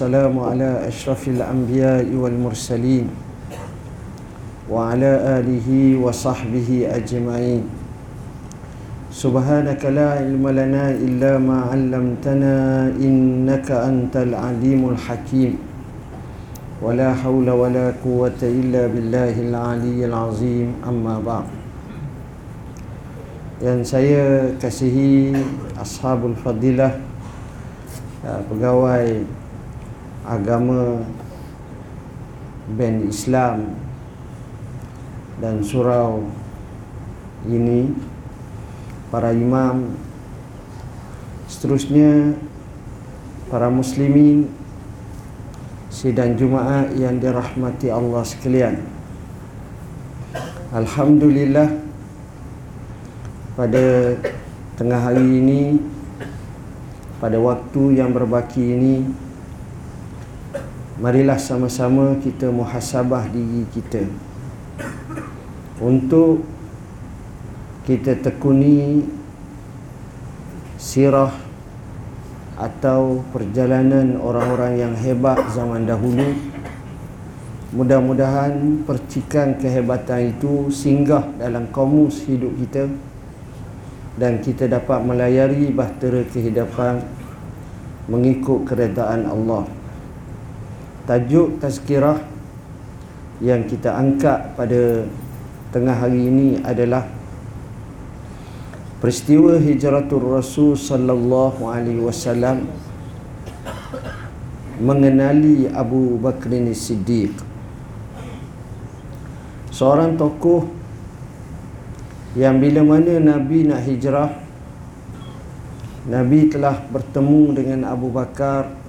والسلام على أشرف الأنبياء والمرسلين وعلى آله وصحبه أجمعين سبحانك لا علم لنا إلا ما علمتنا إنك أنت العليم الحكيم ولا حول ولا قوة إلا بالله العلي العظيم أما بعد yang saya kasihi ashabul fadilah uh, pegawai agama band Islam dan surau ini para imam seterusnya para muslimin sidang Jumaat yang dirahmati Allah sekalian. Alhamdulillah pada tengah hari ini pada waktu yang berbaki ini marilah sama-sama kita muhasabah diri kita untuk kita tekuni sirah atau perjalanan orang-orang yang hebat zaman dahulu mudah-mudahan percikan kehebatan itu singgah dalam komus hidup kita dan kita dapat melayari bahtera kehidupan mengikut keredaan Allah. Tajuk tazkirah yang kita angkat pada tengah hari ini adalah peristiwa hijratul Rasul sallallahu alaihi wasallam mengenali Abu Bakr Siddiq. Seorang tokoh yang bila mana Nabi nak hijrah Nabi telah bertemu dengan Abu Bakar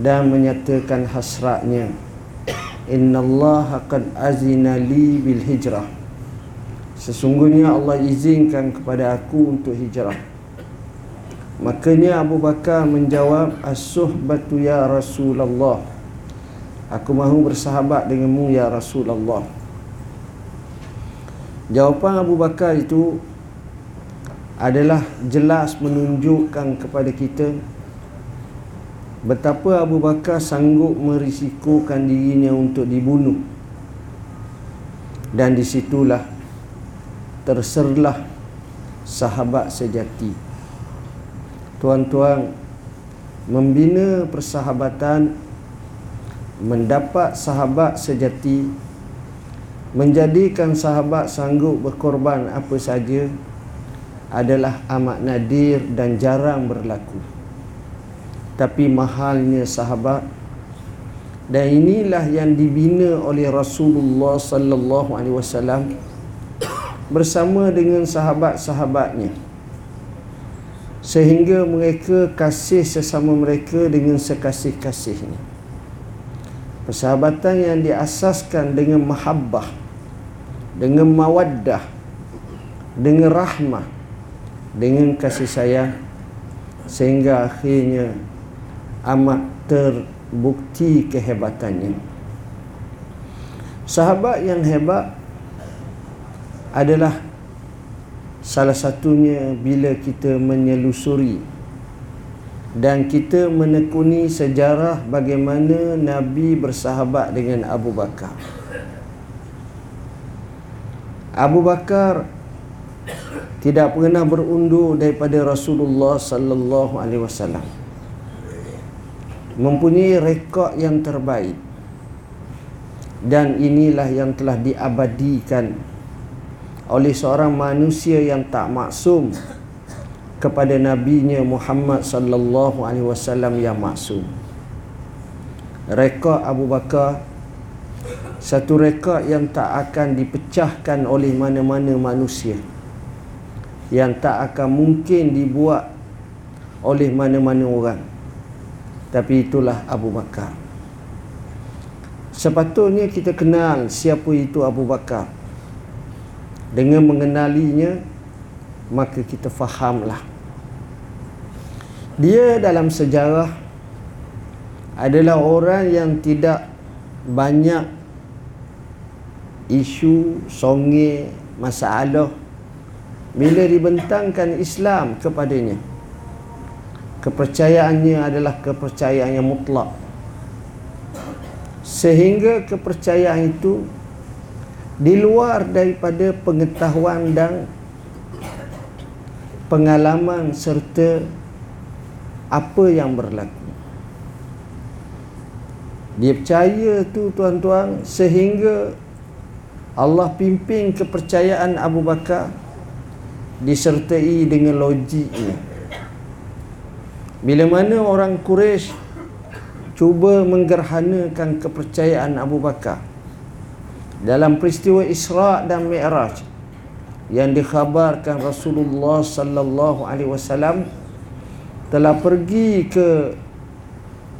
dan menyatakan hasratnya. Inna Allah qad azina li bil hijrah. Sesungguhnya Allah izinkan kepada aku untuk hijrah. Makanya Abu Bakar menjawab As-suhbatu ya Rasulullah. Aku mahu bersahabat denganmu ya Rasulullah. Jawapan Abu Bakar itu adalah jelas menunjukkan kepada kita betapa Abu Bakar sanggup merisikokan dirinya untuk dibunuh. Dan disitulah terserlah sahabat sejati. Tuan-tuan, membina persahabatan mendapat sahabat sejati menjadikan sahabat sanggup berkorban apa saja adalah amat nadir dan jarang berlaku tapi mahalnya sahabat dan inilah yang dibina oleh Rasulullah sallallahu alaihi wasallam bersama dengan sahabat-sahabatnya. Sehingga mereka kasih sesama mereka dengan sekasih-kasihnya. Persahabatan yang diasaskan dengan mahabbah dengan mawaddah dengan rahmah dengan kasih sayang sehingga akhirnya amat terbukti kehebatannya sahabat yang hebat adalah salah satunya bila kita menyelusuri dan kita menekuni sejarah bagaimana Nabi bersahabat dengan Abu Bakar. Abu Bakar tidak pernah berundur daripada Rasulullah sallallahu alaihi wasallam. Mempunyai rekod yang terbaik. Dan inilah yang telah diabadikan oleh seorang manusia yang tak maksum kepada nabinya Muhammad sallallahu alaihi wasallam yang maksum. Rekod Abu Bakar satu rekod yang tak akan dipecahkan oleh mana-mana manusia yang tak akan mungkin dibuat oleh mana-mana orang tapi itulah Abu Bakar. Sepatutnya kita kenal siapa itu Abu Bakar. Dengan mengenalinya maka kita fahamlah. Dia dalam sejarah adalah orang yang tidak banyak isu songe masalah bila dibentangkan Islam kepadanya kepercayaannya adalah kepercayaan yang mutlak sehingga kepercayaan itu di luar daripada pengetahuan dan pengalaman serta apa yang berlaku dia percaya tu tuan-tuan sehingga Allah pimpin kepercayaan Abu Bakar disertai dengan logiknya. Bila mana orang Quraisy cuba menggerhanakan kepercayaan Abu Bakar dalam peristiwa Isra dan Mi'raj yang dikhabarkan Rasulullah sallallahu alaihi wasallam telah pergi ke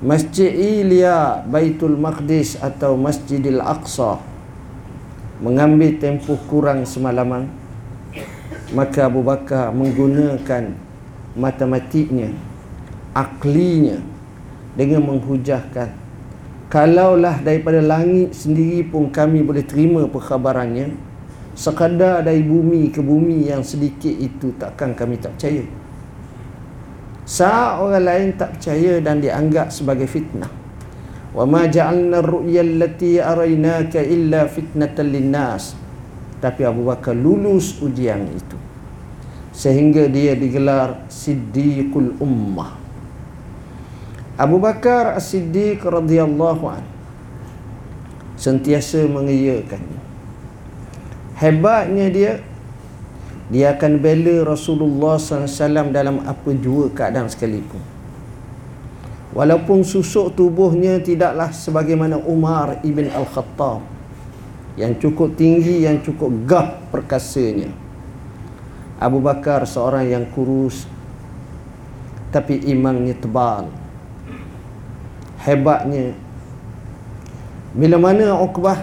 Masjid Ilya Baitul Maqdis atau Masjidil Aqsa mengambil tempoh kurang semalaman. Maka Abu Bakar menggunakan matematiknya aklinya dengan menghujahkan kalaulah daripada langit sendiri pun kami boleh terima perkhabarannya sekadar dari bumi ke bumi yang sedikit itu takkan kami tak percaya Saat orang lain tak percaya dan dianggap sebagai fitnah. Wa ma ja'alna ar-ru'ya allati araynaka illa fitnatan lin-nas. Tapi Abu Bakar lulus ujian itu. Sehingga dia digelar Siddiqul Ummah. Abu Bakar As-Siddiq radhiyallahu an. Sentiasa mengiyakan. Hebatnya dia dia akan bela Rasulullah SAW dalam apa jua keadaan sekalipun. Walaupun susuk tubuhnya tidaklah sebagaimana Umar ibn Al-Khattab yang cukup tinggi yang cukup gah perkasanya. Abu Bakar seorang yang kurus tapi imannya tebal hebatnya. Bila mana Uqbah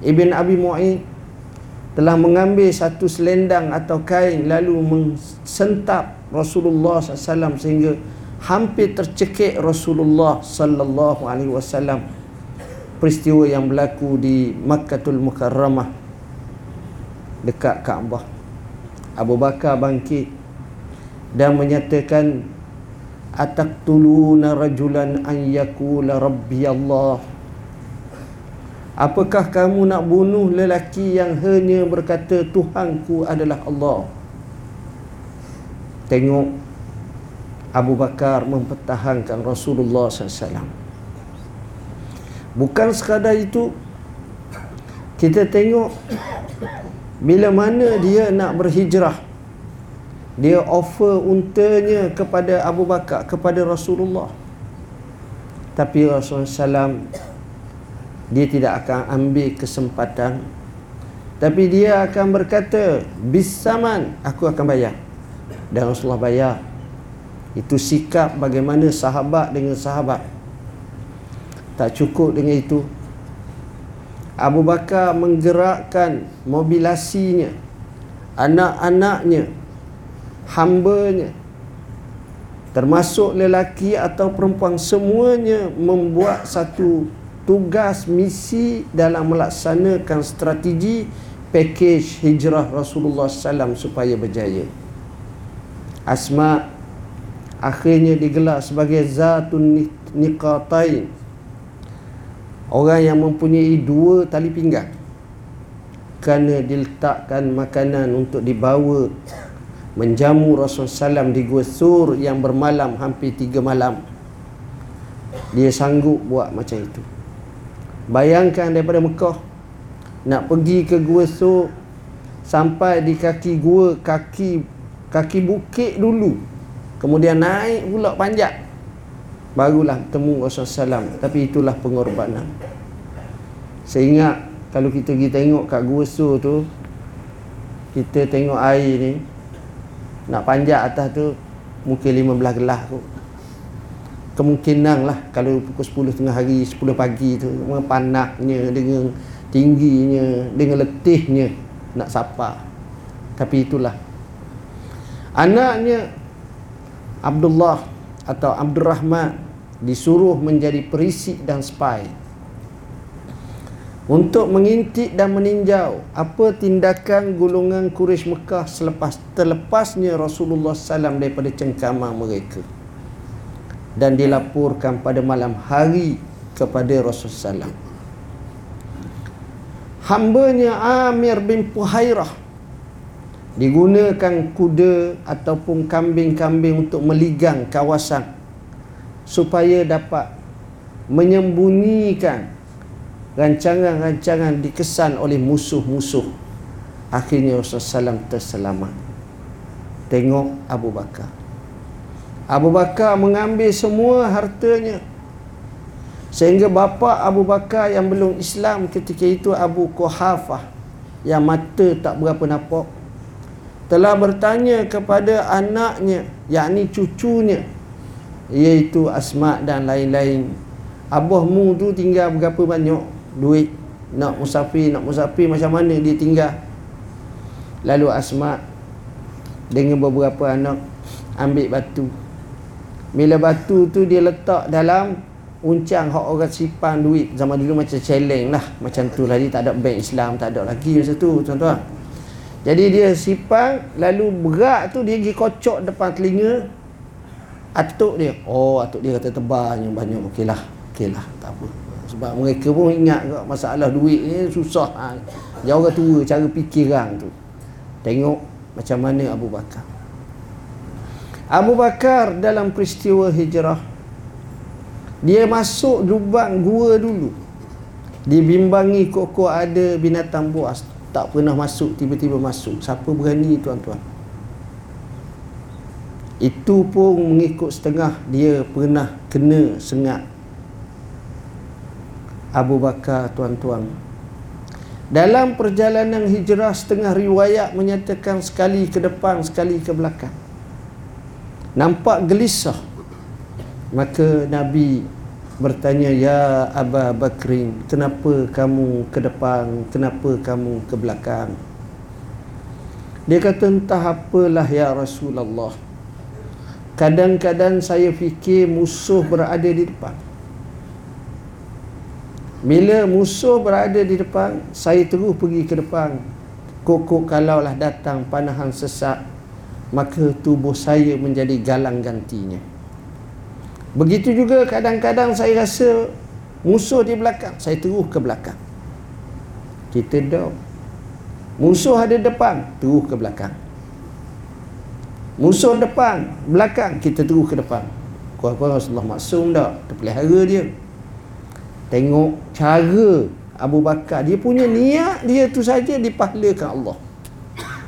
ibn Abi Mu'in telah mengambil satu selendang atau kain lalu mensentap Rasulullah SAW sehingga hampir tercekik Rasulullah sallallahu alaihi wasallam peristiwa yang berlaku di Makkahul Mukarramah dekat Kaabah. Abu Bakar bangkit dan menyatakan ataqtuluna rajulan an yaqula rabbi Allah Apakah kamu nak bunuh lelaki yang hanya berkata Tuhanku adalah Allah? Tengok Abu Bakar mempertahankan Rasulullah SAW. Bukan sekadar itu, kita tengok bila mana dia nak berhijrah, dia offer untanya kepada Abu Bakar, kepada Rasulullah. Tapi Rasulullah SAW dia tidak akan ambil kesempatan. Tapi dia akan berkata bisaman aku akan bayar. Dan Rasulullah bayar. Itu sikap bagaimana sahabat dengan sahabat. Tak cukup dengan itu. Abu Bakar menggerakkan mobilasinya anak-anaknya hambanya termasuk lelaki atau perempuan semuanya membuat satu tugas misi dalam melaksanakan strategi package hijrah Rasulullah SAW supaya berjaya. Asma akhirnya digelar sebagai Zatun Niqatain. Orang yang mempunyai dua tali pinggang. Kerana diletakkan makanan untuk dibawa menjamu Rasulullah SAW di Gua Sur yang bermalam hampir tiga malam. Dia sanggup buat macam itu. Bayangkan daripada Mekah nak pergi ke Gua Sur sampai di kaki gua kaki kaki bukit dulu. Kemudian naik pula panjat. Barulah temu Rasulullah SAW. Tapi itulah pengorbanan. Sehingga kalau kita pergi tengok kat Gua Sur tu kita tengok air ni nak panjat atas tu mungkin 15 gelas tu. Kemungkinan lah kalau pukul 10 tengah hari 10 pagi tu dengan panahnya dengan tingginya dengan letihnya nak sapa. Tapi itulah. Anaknya Abdullah atau Abdul Rahman disuruh menjadi perisik dan spy untuk mengintip dan meninjau apa tindakan golongan Quraisy Mekah selepas terlepasnya Rasulullah SAW daripada cengkaman mereka dan dilaporkan pada malam hari kepada Rasulullah SAW. Hambanya Amir bin Puhairah digunakan kuda ataupun kambing-kambing untuk meligang kawasan supaya dapat menyembunyikan rancangan-rancangan dikesan oleh musuh-musuh. Akhirnya Rasulullah SAW terselamat. Tengok Abu Bakar. Abu Bakar mengambil semua hartanya. Sehingga bapa Abu Bakar yang belum Islam ketika itu Abu Quhafah yang mata tak berapa nampak telah bertanya kepada anaknya yakni cucunya iaitu Asma dan lain-lain. Abahmu tu tinggal berapa banyak duit nak musafir nak musafir macam mana dia tinggal? Lalu Asma dengan beberapa anak ambil batu. Bila batu tu dia letak dalam uncang hak orang simpan duit. Zaman dulu macam celeng lah. Macam tu lagi tak ada bank Islam tak ada lagi macam tu tuan-tuan. Jadi dia simpan lalu berat tu dia pergi kocok depan telinga atuk dia. Oh atuk dia kata tebalnya banyak. Okey lah okey lah tak apa sebab mereka pun ingat kok masalah duit ni susah. Ha. dia orang tua cara fikir orang tu. Tengok macam mana Abu Bakar. Abu Bakar dalam peristiwa hijrah dia masuk lubang gua dulu. Dibimbangi kok ada binatang buas. Tak pernah masuk tiba-tiba masuk. Siapa berani tuan-tuan? Itu pun mengikut setengah dia pernah kena sengat Abu Bakar tuan-tuan. Dalam perjalanan hijrah setengah riwayat menyatakan sekali ke depan sekali ke belakang. Nampak gelisah. Maka Nabi bertanya Ya Aba Bakrin Kenapa kamu ke depan? Kenapa kamu ke belakang? Dia kata entah apalah ya Rasulullah. Kadang-kadang saya fikir musuh berada di depan Bila musuh berada di depan Saya terus pergi ke depan Kokok kalaulah datang panahan sesak Maka tubuh saya menjadi galang gantinya Begitu juga kadang-kadang saya rasa musuh di belakang, saya terus ke belakang. Kita dah musuh ada depan, terus ke belakang. Musuh depan, belakang, kita terus ke depan. Kuat-kuat Rasulullah maksum dah, terpelihara dia. Tengok cara Abu Bakar, dia punya niat dia tu saja dipahlakan Allah.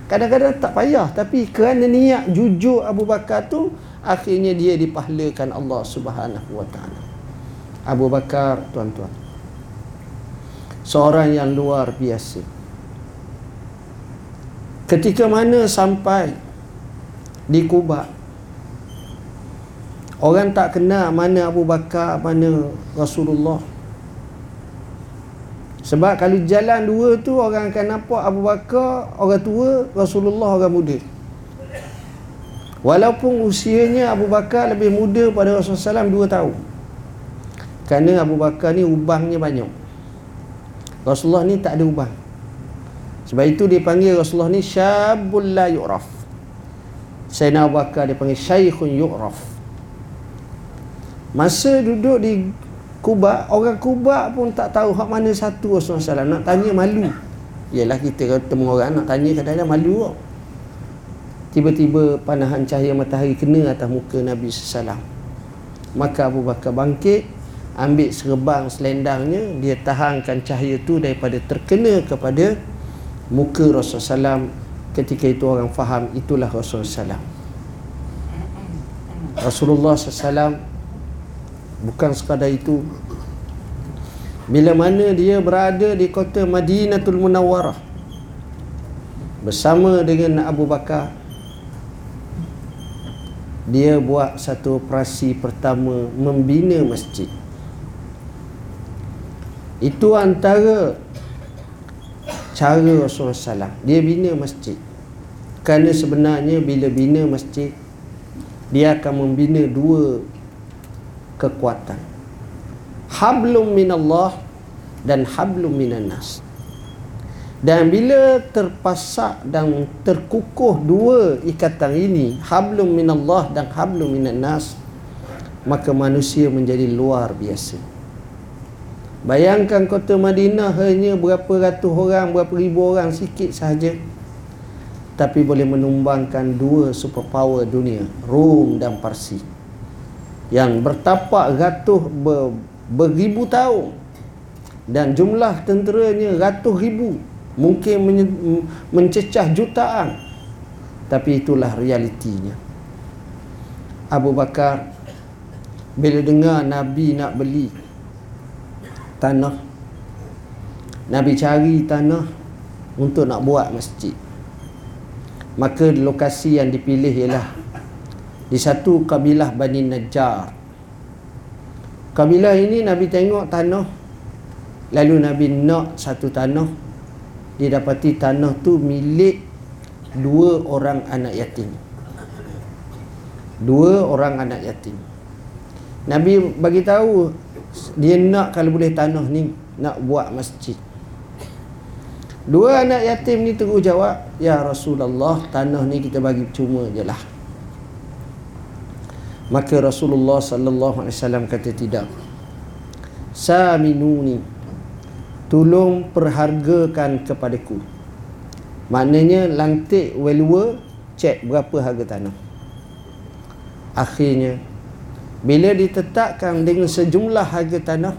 Kadang-kadang tak payah tapi kerana niat jujur Abu Bakar tu akhirnya dia dipahlakan Allah Subhanahu wa taala. Abu Bakar tuan-tuan. Seorang yang luar biasa. Ketika mana sampai di Kuba Orang tak kenal mana Abu Bakar, mana Rasulullah. Sebab kalau jalan dua tu orang akan nampak Abu Bakar orang tua, Rasulullah orang muda. Walaupun usianya Abu Bakar lebih muda pada Rasulullah SAW 2 tahun. Kerana Abu Bakar ni ubangnya banyak. Rasulullah ni tak ada ubang Sebab itu dia panggil Rasulullah ni Syabul la yu'raf. Sayyidina Abu Bakar dia panggil Syekhun yu'raf. Masa duduk di Kuba, orang Kuba pun tak tahu hak mana satu Rasulullah SAW Nak tanya malu. Yalah kita ketemu orang nak tanya kadang-kadang malu kok. Tiba-tiba panahan cahaya matahari kena atas muka Nabi SAW maka Abu Bakar bangkit ambil serbang selendangnya dia tahankan cahaya tu daripada terkena kepada muka Rasulullah SAW ketika itu orang faham itulah Rasulullah SAW Rasulullah SAW bukan sekadar itu. Bila mana dia berada di kota Madinatul Munawwarah bersama dengan Abu Bakar dia buat satu operasi pertama membina masjid. Itu antara cara Rasulullah SAW dia bina masjid. Kerana sebenarnya bila bina masjid dia akan membina dua kekuatan. Hablum minallah dan hablum minan nas dan bila terpasak dan terkukuh dua ikatan ini hablum minallah dan hablum minan nas maka manusia menjadi luar biasa. Bayangkan kota Madinah hanya berapa ratus orang berapa ribu orang sikit sahaja. Tapi boleh menumbangkan dua superpower dunia Rom dan Parsi yang bertapak ratus ber, beribu tahun. Dan jumlah tenteranya ratus ribu. Mungkin mencecah jutaan. Tapi itulah realitinya. Abu Bakar bila dengar Nabi nak beli tanah Nabi cari tanah untuk nak buat masjid. Maka lokasi yang dipilih ialah di satu kabilah Bani Najjar. Kabilah ini Nabi tengok tanah. Lalu Nabi nak satu tanah. Dia dapati tanah tu milik dua orang anak yatim. Dua orang anak yatim. Nabi bagi tahu dia nak kalau boleh tanah ni nak buat masjid. Dua anak yatim ni terus jawab, "Ya Rasulullah, tanah ni kita bagi cuma je lah." Maka Rasulullah sallallahu alaihi wasallam kata tidak. Saminuni. Tolong perhargakan kepadaku. Maknanya lantik value cek berapa harga tanah. Akhirnya bila ditetapkan dengan sejumlah harga tanah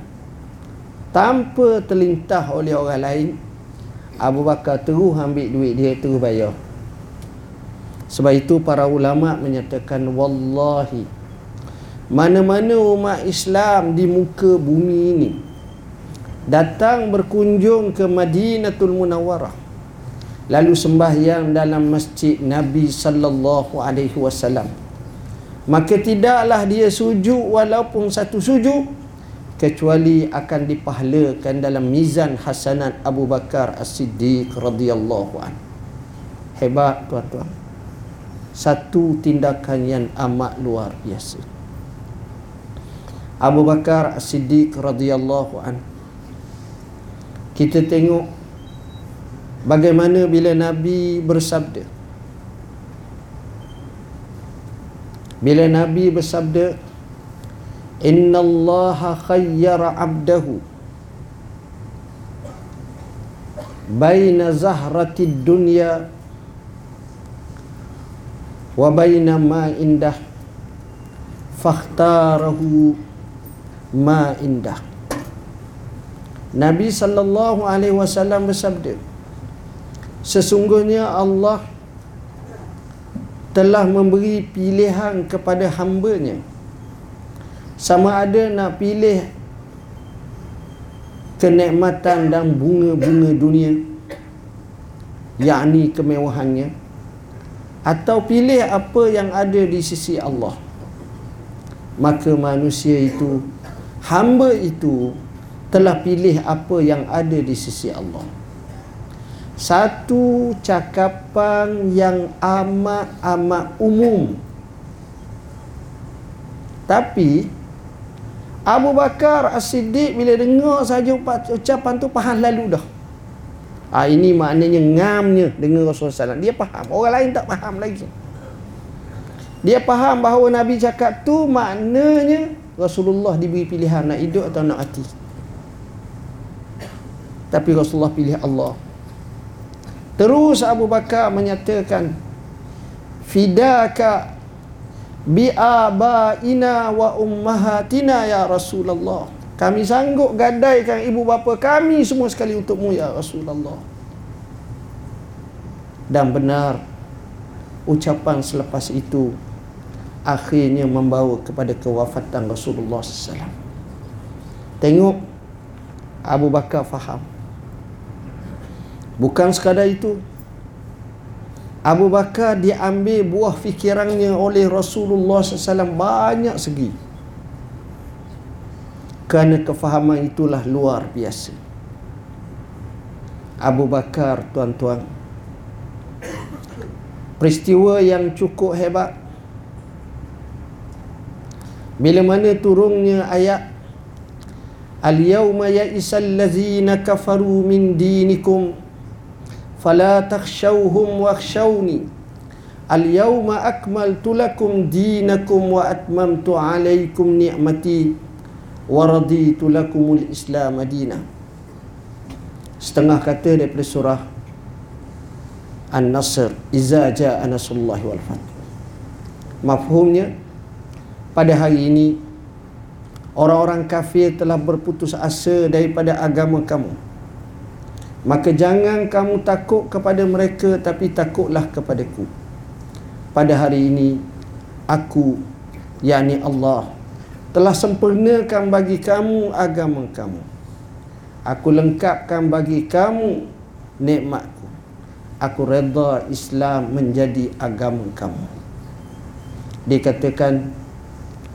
tanpa terlintah oleh orang lain Abu Bakar terus ambil duit dia terus bayar sebab itu para ulama menyatakan wallahi mana-mana umat Islam di muka bumi ini datang berkunjung ke Madinatul Munawwarah lalu sembahyang dalam masjid Nabi sallallahu alaihi wasallam maka tidaklah dia sujud walaupun satu sujud kecuali akan dipahlakan dalam mizan hasanat Abu Bakar As-Siddiq radhiyallahu an. Hebat tuan-tuan. Satu tindakan yang amat luar biasa. Abu Bakar As-Siddiq radhiyallahu an. Kita tengok bagaimana bila Nabi bersabda. Bila Nabi bersabda, Inna Allah khayyara abdahu Baina zahrati dunya Wa baina ma indah Fakhtarahu ma indah. Nabi sallallahu alaihi wasallam bersabda Sesungguhnya Allah telah memberi pilihan kepada hambanya. Sama ada nak pilih kenikmatan dan bunga-bunga dunia yakni kemewahannya atau pilih apa yang ada di sisi Allah. Maka manusia itu hamba itu telah pilih apa yang ada di sisi Allah satu cakapan yang amat-amat umum tapi Abu Bakar As-Siddiq bila dengar saja ucapan tu faham lalu dah. Ha, ini maknanya ngamnya dengan Rasulullah SAW. Dia faham. Orang lain tak faham lagi. Dia faham bahawa Nabi cakap tu maknanya Rasulullah diberi pilihan nak hidup atau nak mati. Tapi Rasulullah pilih Allah. Terus Abu Bakar menyatakan Fidaka bi'abaina wa ummahatina ya Rasulullah. Kami sanggup gadaikan ibu bapa kami semua sekali untukmu ya Rasulullah. Dan benar ucapan selepas itu akhirnya membawa kepada kewafatan Rasulullah SAW. Tengok Abu Bakar faham. Bukan sekadar itu, Abu Bakar diambil buah fikirannya oleh Rasulullah SAW banyak segi. Kerana kefahaman itulah luar biasa. Abu Bakar tuan-tuan. Peristiwa yang cukup hebat. Bila mana turunnya ayat Al-yawma ya'isal lazina kafaru min dinikum fala takhshawhum wakhshawni Al-yawma akmaltu lakum dinakum wa atmamtu alaikum ni'mati wa raditu lakumul islam madina setengah kata daripada surah An-Nasr Iza ja'a nasrullahi wal fath. Mafhumnya Pada hari ini Orang-orang kafir telah berputus asa daripada agama kamu. Maka jangan kamu takut kepada mereka Tapi takutlah kepadaku. Pada hari ini Aku yakni Allah Telah sempurnakan bagi kamu agama kamu. Aku lengkapkan bagi kamu nikmatku. Aku redha Islam menjadi agama kamu. Dikatakan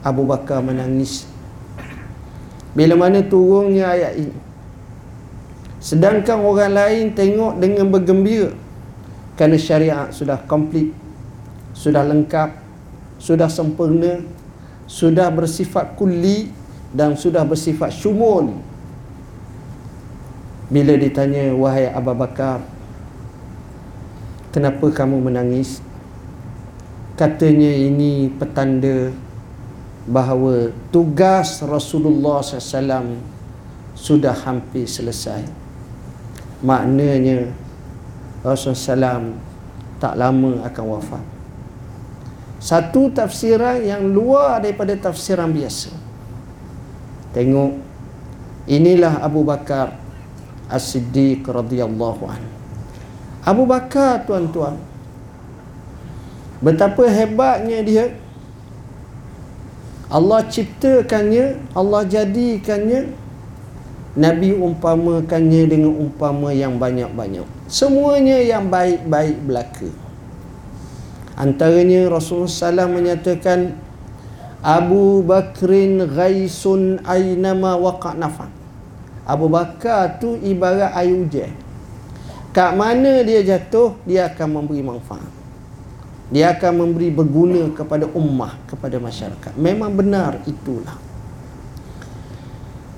Abu Bakar menangis. Bila mana turunnya ayat ini Sedangkan orang lain tengok dengan bergembira Kerana syariat sudah komplit Sudah lengkap Sudah sempurna Sudah bersifat kuli Dan sudah bersifat syumul. Bila ditanya Wahai Abu Bakar Kenapa kamu menangis? Katanya ini petanda bahawa tugas Rasulullah SAW sudah hampir selesai. Maknanya Rasulullah SAW tak lama akan wafat. Satu tafsiran yang luar daripada tafsiran biasa. Tengok inilah Abu Bakar As-Siddiq radhiyallahu anhu. Abu Bakar tuan-tuan betapa hebatnya dia Allah ciptakannya Allah jadikannya Nabi umpamakannya dengan umpama yang banyak-banyak. Semuanya yang baik-baik belaka. Antaranya Rasulullah SAW menyatakan Abu Bakrin ghaisun aynama waqa' nafa Abu Bakar tu ibarat air hujan. Kat mana dia jatuh Dia akan memberi manfaat dia akan memberi berguna kepada ummah kepada masyarakat. Memang benar itulah.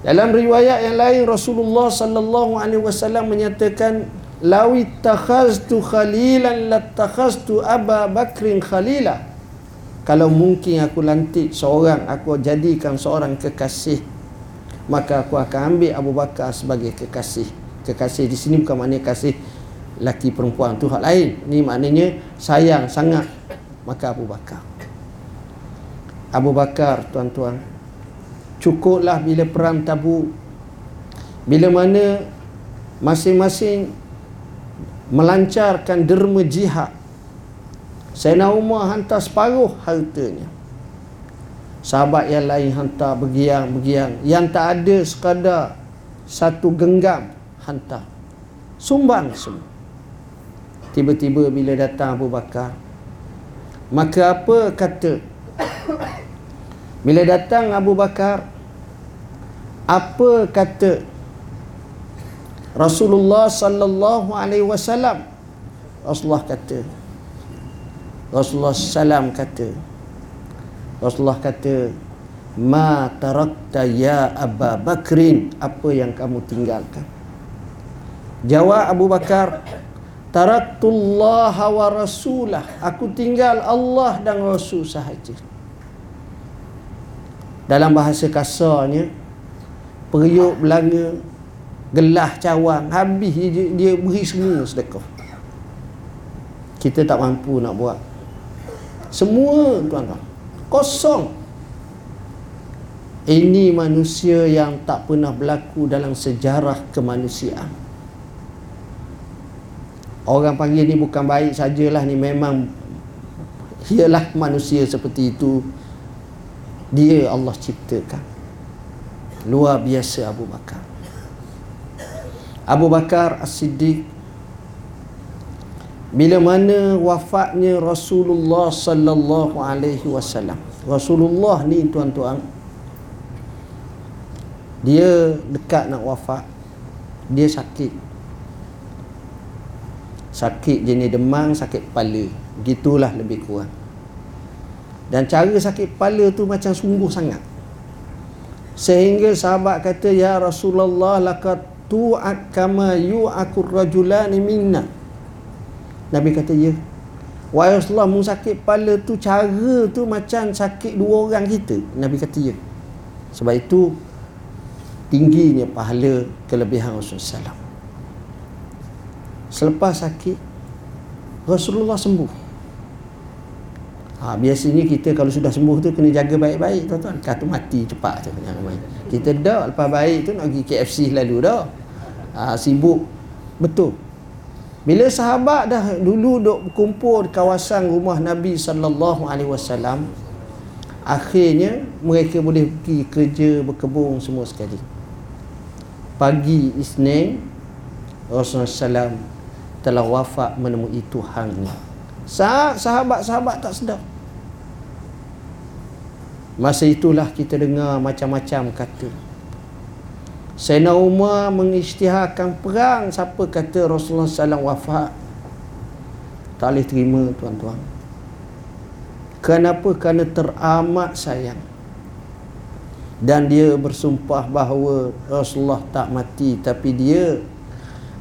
Dalam riwayat yang lain Rasulullah sallallahu alaihi wasallam menyatakan lawi takhaztu khalilan latakhaztu Aba Bakrin khalila. Kalau mungkin aku lantik seorang aku jadikan seorang kekasih maka aku akan ambil Abu Bakar sebagai kekasih. Kekasih di sini bukan maknanya kasih laki perempuan tu hak lain. Ni maknanya sayang sangat. Maka Abu Bakar. Abu Bakar tuan-tuan cukuplah bila perang tabu. Bila mana masing-masing melancarkan derma jihad. Sayyidina Umar hantar separuh hartanya. Sahabat yang lain hantar bergiang-bergiang. Yang tak ada sekadar satu genggam hantar. Sumbang semua Tiba-tiba bila datang Abu Bakar Maka apa kata? Bila datang Abu Bakar Apa kata? Rasulullah sallallahu alaihi wasallam Rasulullah kata Rasulullah sallam kata Rasulullah kata Ma tarakta ya Abu Bakrin Apa yang kamu tinggalkan? Jawab Abu Bakar Taraktullaha wa rasulah. Aku tinggal Allah dan Rasul sahaja Dalam bahasa kasarnya Periuk belanga Gelah cawang Habis dia, dia beri semua sedekah. Kita tak mampu nak buat. Semua tuan-tuan Kosong. Ini manusia yang tak pernah berlaku dalam sejarah kemanusiaan Orang panggil ni bukan baik sajalah ni. Memang ialah manusia seperti itu. Dia Allah ciptakan. Luar biasa Abu Bakar. Abu Bakar As-Siddiq bila mana wafatnya Rasulullah sallallahu alaihi wasallam. Rasulullah ni tuan-tuan dia dekat nak wafat. Dia sakit sakit jenis demam sakit kepala gitulah lebih kurang dan cara sakit kepala tu macam sungguh sangat sehingga sahabat kata ya Rasulullah laqad tu'at kama yu'akur rajulan minna Nabi kata ya Wahai Rasulullah mu sakit kepala tu cara tu macam sakit dua orang kita. Nabi kata ya. Sebab itu tingginya pahala kelebihan Rasulullah SAW. Selepas sakit Rasulullah sembuh. Ha, biasanya kita kalau sudah sembuh tu kena jaga baik-baik tuan-tuan. Kata mati cepat tu. Kita dah lepas baik tu nak pergi KFC lalu dah. Ha, sibuk. Betul. Bila sahabat dah dulu duk berkumpul di kawasan rumah Nabi sallallahu alaihi wasallam, akhirnya mereka boleh pergi kerja berkebun semua sekali. Pagi Isnin Rasulullah SAW telah wafat menemui Tuhannya. Sahabat-sahabat tak sedar. Masa itulah kita dengar macam-macam kata. Sayyidina Umar mengisytiharkan perang siapa kata Rasulullah SAW wafat. Tak boleh terima tuan-tuan. Kenapa? Kerana teramat sayang. Dan dia bersumpah bahawa Rasulullah tak mati tapi dia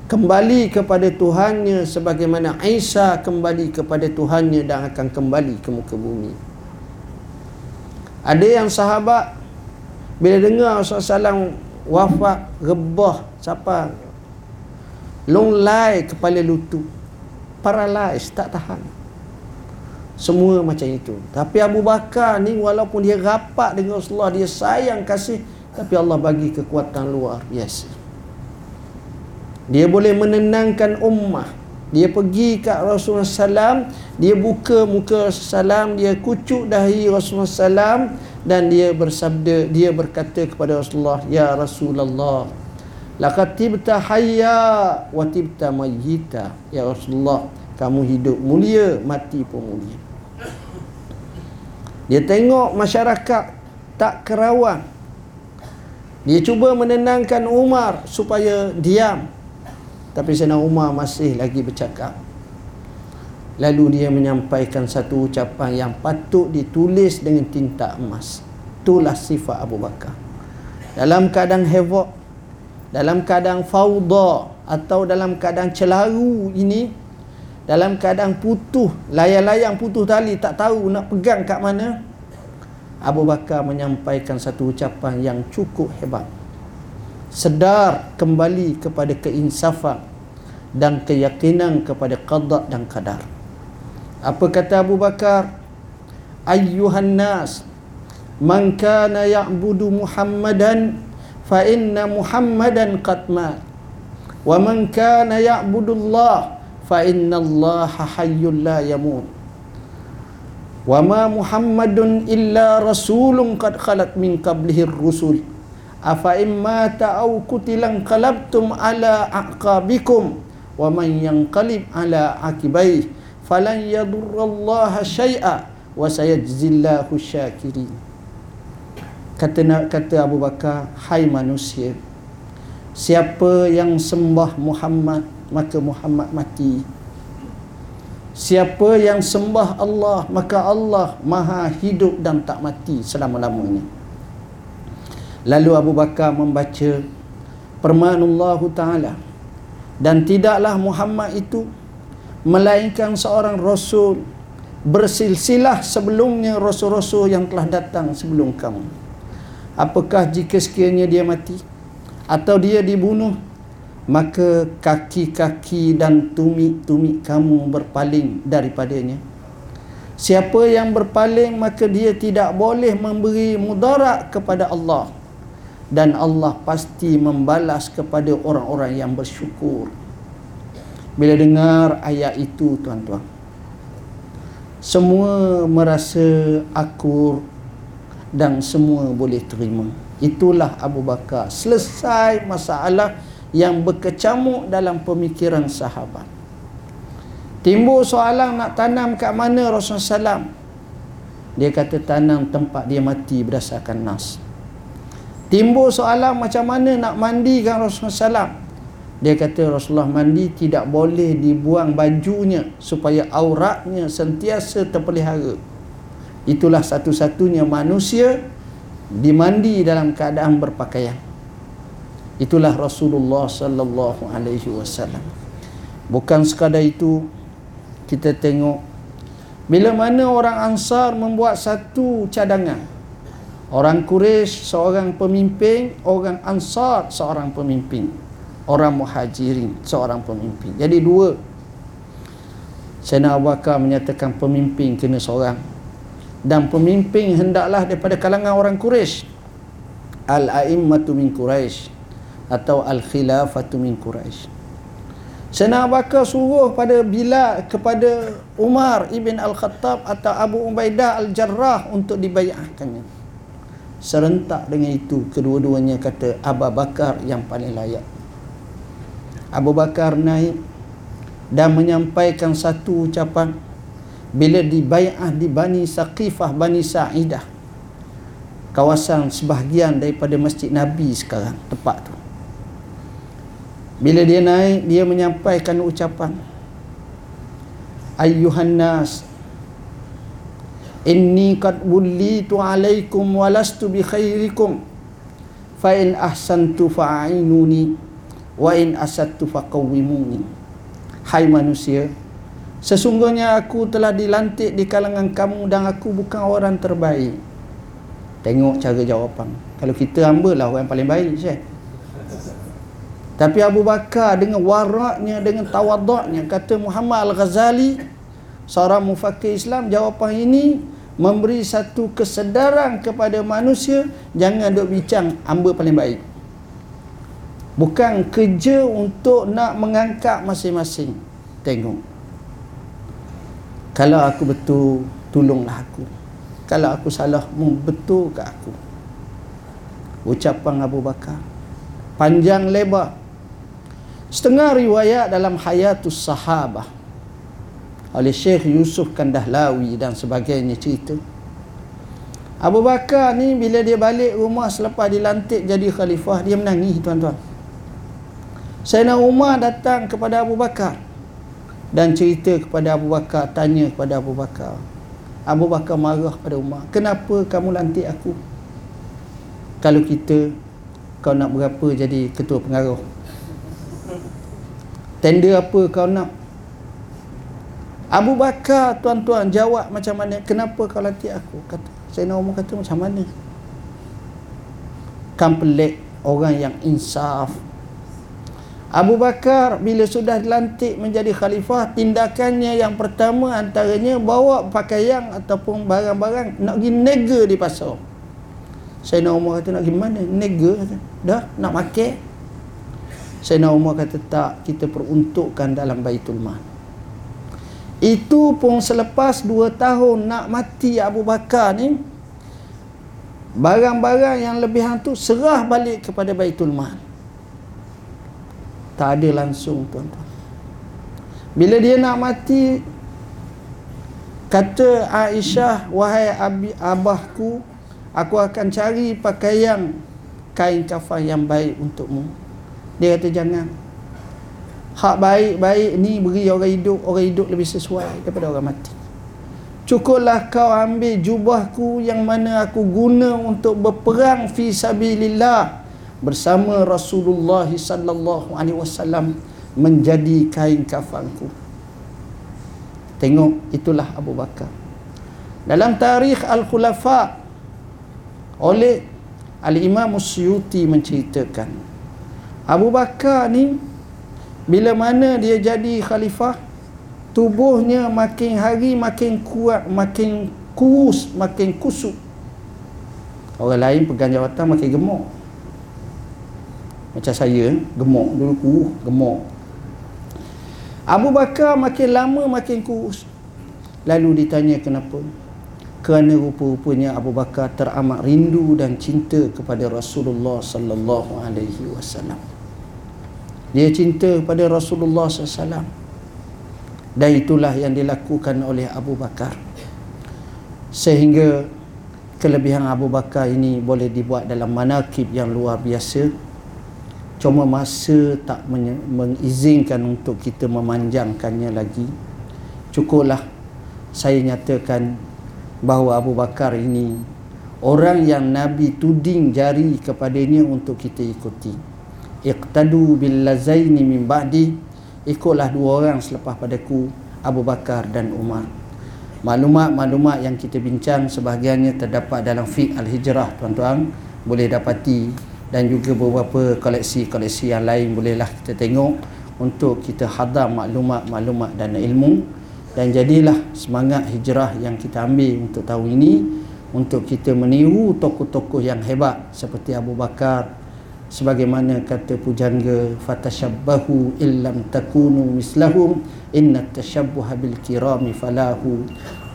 kembali kepada Tuhannya sebagaimana Isa kembali kepada Tuhannya dan akan kembali ke muka bumi. Ada yang sahabat bila dengar Rasulullah SAW wafat rebah siapa long lai kepala lutut paralyzed tak tahan. Semua macam itu. Tapi Abu Bakar ni walaupun dia rapat dengan Rasulullah dia sayang kasih tapi Allah bagi kekuatan luar. Biasa dia boleh menenangkan ummah. Dia pergi ke Rasulullah SAW dia buka muka SAW dia kucuk dahi Rasulullah SAW dan dia bersabda dia berkata kepada Rasulullah ya Rasulullah laqad tibta hayya wa tibta mayyita. Ya Rasulullah kamu hidup mulia mati pun mulia. Dia tengok masyarakat tak kerawan. Dia cuba menenangkan Umar supaya diam tapi Sayyidina Umar masih lagi bercakap. Lalu dia menyampaikan satu ucapan yang patut ditulis dengan tinta emas. Itulah sifat Abu Bakar. Dalam keadaan hevok Dalam keadaan fauda Atau dalam keadaan celaru ini Dalam keadaan putuh Layang-layang putuh tali Tak tahu nak pegang kat mana Abu Bakar menyampaikan satu ucapan yang cukup hebat sedar kembali kepada keinsafan dan keyakinan kepada qada dan qadar. Apa kata Abu Bakar? Ayyuhan nas man kana ya'budu Muhammadan fa inna Muhammadan qad mat. Wa man kana ya'budu Allah fa inna Allah hayyul la yamut. Wa ma Muhammadun illa rasulun qad khalat min qablihi ar-rusul afa imma ta'au kutilan qalabtum ala aqabikum wa man yanqalib ala akibai falan yadurrallaha syai'a wa sayajzillahu syakirin. Kata kata Abu Bakar hai manusia siapa yang sembah Muhammad maka Muhammad mati. Siapa yang sembah Allah maka Allah maha hidup dan tak mati selama-lamanya Lalu Abu Bakar membaca permaan Allah Ta'ala dan tidaklah Muhammad itu melainkan seorang Rasul bersilsilah sebelumnya Rasul-Rasul yang telah datang sebelum kamu. Apakah jika sekiranya dia mati atau dia dibunuh maka kaki-kaki dan tumit-tumit kamu berpaling daripadanya. Siapa yang berpaling maka dia tidak boleh memberi mudarat kepada Allah dan Allah pasti membalas kepada orang-orang yang bersyukur. Bila dengar ayat itu tuan-tuan semua merasa akur dan semua boleh terima. Itulah Abu Bakar. Selesai masalah yang berkecamuk dalam pemikiran sahabat. Timbul soalan nak tanam kat mana Rasulullah SAW dia kata tanam tempat dia mati berdasarkan nas timbul soalan macam mana nak mandikan Rasulullah SAW dia kata Rasulullah mandi tidak boleh dibuang bajunya supaya auratnya sentiasa terpelihara. Itulah satu-satunya manusia dimandi dalam keadaan berpakaian. Itulah Rasulullah sallallahu alaihi wasallam. Bukan sekadar itu kita tengok bila mana orang Ansar membuat satu cadangan orang Quraisy seorang pemimpin orang Ansar seorang pemimpin orang Muhajirin seorang pemimpin. Jadi dua. Sayyidina Abu Bakar menyatakan pemimpin kena seorang. Dan pemimpin hendaklah daripada kalangan orang Quraisy al-a'immatu min Quraisy atau al-khilafatu min Quraisy Sayyidina Abu Bakar suruh pada bila kepada Umar ibn Al-Khattab atau Abu Ubaidah Al-Jarrah untuk dibayarkannya serentak dengan itu kedua-duanya kata Abu Bakar yang paling layak. Abu Bakar naik dan menyampaikan satu ucapan bila dibayah di Bani Saqifah Bani Sa'idah kawasan sebahagian daripada Masjid Nabi sekarang tempat tu. Bila dia naik dia menyampaikan ucapan ayyuhan nas inni qad wullitu alaikum walastu bi khairikum. Fa in ahsantu fa'inuni wa in asattu faqawwimuni. Hai manusia Sesungguhnya aku telah dilantik di kalangan kamu Dan aku bukan orang terbaik. Tengok cara jawapan. Kalau kita hamba lah orang paling baik Syed. Tapi Abu Bakar dengan waraknya Dengan tawaduknya Kata Muhammad Al-Ghazali Seorang mufakir Islam Jawapan ini Memberi satu kesedaran kepada manusia Jangan duk bincang Hamba paling baik Bukan kerja untuk nak mengangkat masing-masing. Tengok. Kalau aku betul, tolonglah aku. Kalau aku salah, betul ke aku. Ucapan Abu Bakar. Panjang lebar. Setengah riwayat dalam Hayatus Sahabah. Oleh Syekh Yusuf Kandahlawi dan sebagainya cerita. Abu Bakar ni bila dia balik rumah selepas dilantik jadi khalifah, dia menangis tuan-tuan. Sayyidina Umar datang kepada Abu Bakar dan cerita kepada Abu Bakar, tanya kepada Abu Bakar. Abu Bakar marah pada Umar. Kenapa kamu lantik aku? Kalau kita kau nak berapa jadi ketua pengaruh? Tender apa kau nak? Abu Bakar tuan-tuan jawab macam mana? Kenapa kau lantik aku? Kata Sayyidina Umar kata macam mana? Kan pelik orang yang insaf Abu Bakar bila sudah dilantik menjadi khalifah tindakannya yang pertama antaranya bawa pakaian ataupun barang-barang nak pergi nega di pasar Sayyidina Umar kata nak pergi mana nega dah nak makan Sayyidina Umar kata tak kita peruntukkan dalam Baitul Mal itu pun selepas dua tahun nak mati Abu Bakar ni barang-barang yang lebihan tu serah balik kepada Baitul Mal. Tak ada langsung tuan-tuan. Bila dia nak mati kata Aisyah wahai abi, abahku aku akan cari pakaian kain kafan yang baik untukmu. Dia kata jangan hak baik-baik ni beri orang hidup orang hidup lebih sesuai daripada orang mati cukuplah kau ambil jubahku yang mana aku guna untuk berperang fi sabilillah bersama Rasulullah sallallahu alaihi wasallam menjadi kain kafanku. Tengok itulah Abu Bakar. Dalam tarikh Al-Khulafa oleh Al-Imam Suyuti menceritakan Abu Bakar ni bila mana dia jadi khalifah tubuhnya makin hari makin kuat makin kurus makin kusut. Orang lain pegang jawatan makin gemuk. Macam saya gemuk dulu kurus gemuk. Abu Bakar makin lama makin kurus. Lalu ditanya kenapa? Kerana rupa-rupanya Abu Bakar teramat rindu dan cinta kepada Rasulullah sallallahu alaihi wasallam dia cinta kepada Rasulullah sallallahu dan itulah yang dilakukan oleh Abu Bakar. Sehingga kelebihan Abu Bakar ini boleh dibuat dalam manakib yang luar biasa. Cuma masa tak mengizinkan untuk kita memanjangkannya lagi. Cukuplah saya nyatakan bahawa Abu Bakar ini orang yang Nabi tuding jari kepadanya untuk kita ikuti iqtadu bil lazaini min ba'di. Ikutlah dua orang selepas padaku Abu Bakar dan Umar. Maklumat-maklumat yang kita bincang sebahagiannya terdapat dalam fiqh al-hijrah tuan-tuan. Boleh dapati dan juga beberapa koleksi-koleksi yang lain bolehlah kita tengok untuk kita hadam maklumat-maklumat dan ilmu. Dan jadilah semangat hijrah yang kita ambil untuk tahun ini untuk kita meniru tokoh-tokoh yang hebat seperti Abu Bakar sebagaimana kata pujangga fatashabbahu illam takunu mislahum inna tashabbuha bil kirami falahu.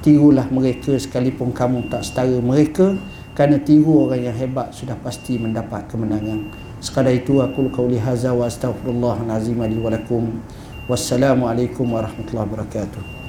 Tirulah mereka sekalipun kamu tak setara mereka kerana tiru orang yang hebat sudah pasti mendapat kemenangan. Sekadar itu aku qauli hadza wa astaghfirullahal azim li wa lakum. Wassalamualaikum warahmatullahi wabarakatuh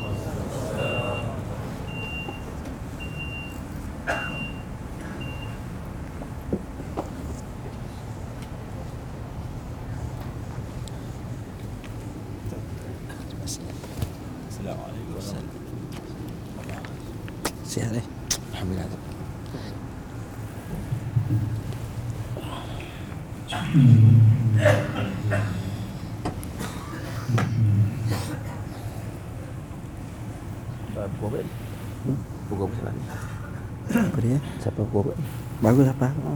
Bán quyết thấp bán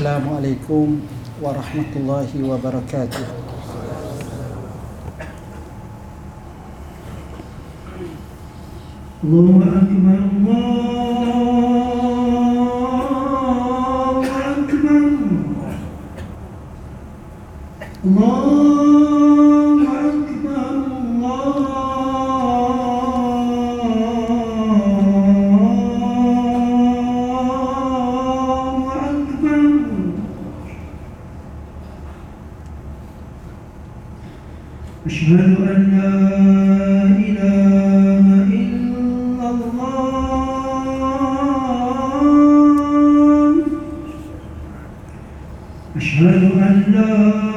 السلام عليكم ورحمة الله وبركاته. اللهم أكبر الله أشهد أن لا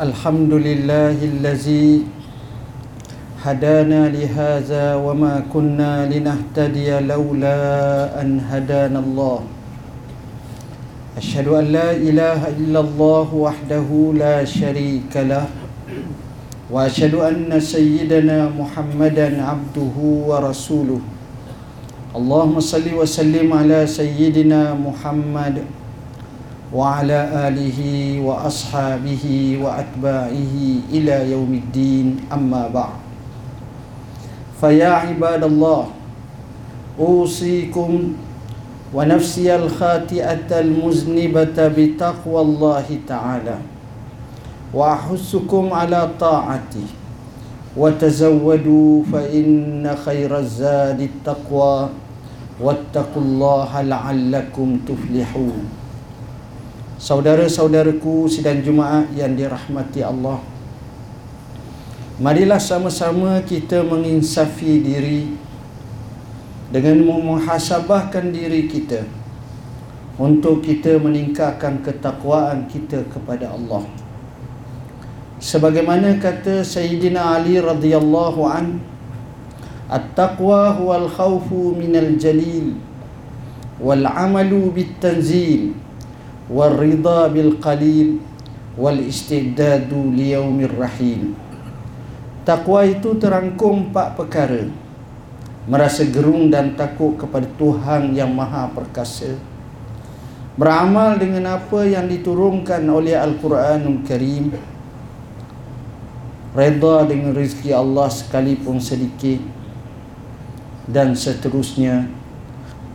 الحمد لله الذي هدانا لهذا وما كنا لنهتدي لولا أن هدانا الله أشهد أن لا إله إلا الله وحده لا شريك له وأشهد أن سيدنا محمدا عبده ورسوله اللهم صل وسلم على سيدنا محمد وعلى آله وأصحابه وأتباعه إلى يوم الدين. أما بعد فيا عباد الله أوصيكم ونفسي الخاطئة المذنبة بتقوى الله تعالى وأحثكم على طاعته وتزودوا فإن خير الزاد التقوى واتقوا الله لعلكم تفلحون. Saudara-saudaraku sidang Jumaat yang dirahmati Allah. Marilah sama-sama kita menginsafi diri Dengan memuhasabahkan diri kita Untuk kita meningkatkan ketakwaan kita kepada Allah. Sebagaimana kata Sayyidina Ali radhiyallahu an At-taqwa huwal khawfu minal jalil Wal amalu bit tanzil والرضا بالقليل والاستعداد ليوم الرحيل Takwa itu terangkum empat perkara Merasa gerung dan takut kepada Tuhan yang maha perkasa Beramal dengan apa yang diturunkan oleh Al-Quranul Karim Reda dengan rezeki Allah sekalipun sedikit Dan seterusnya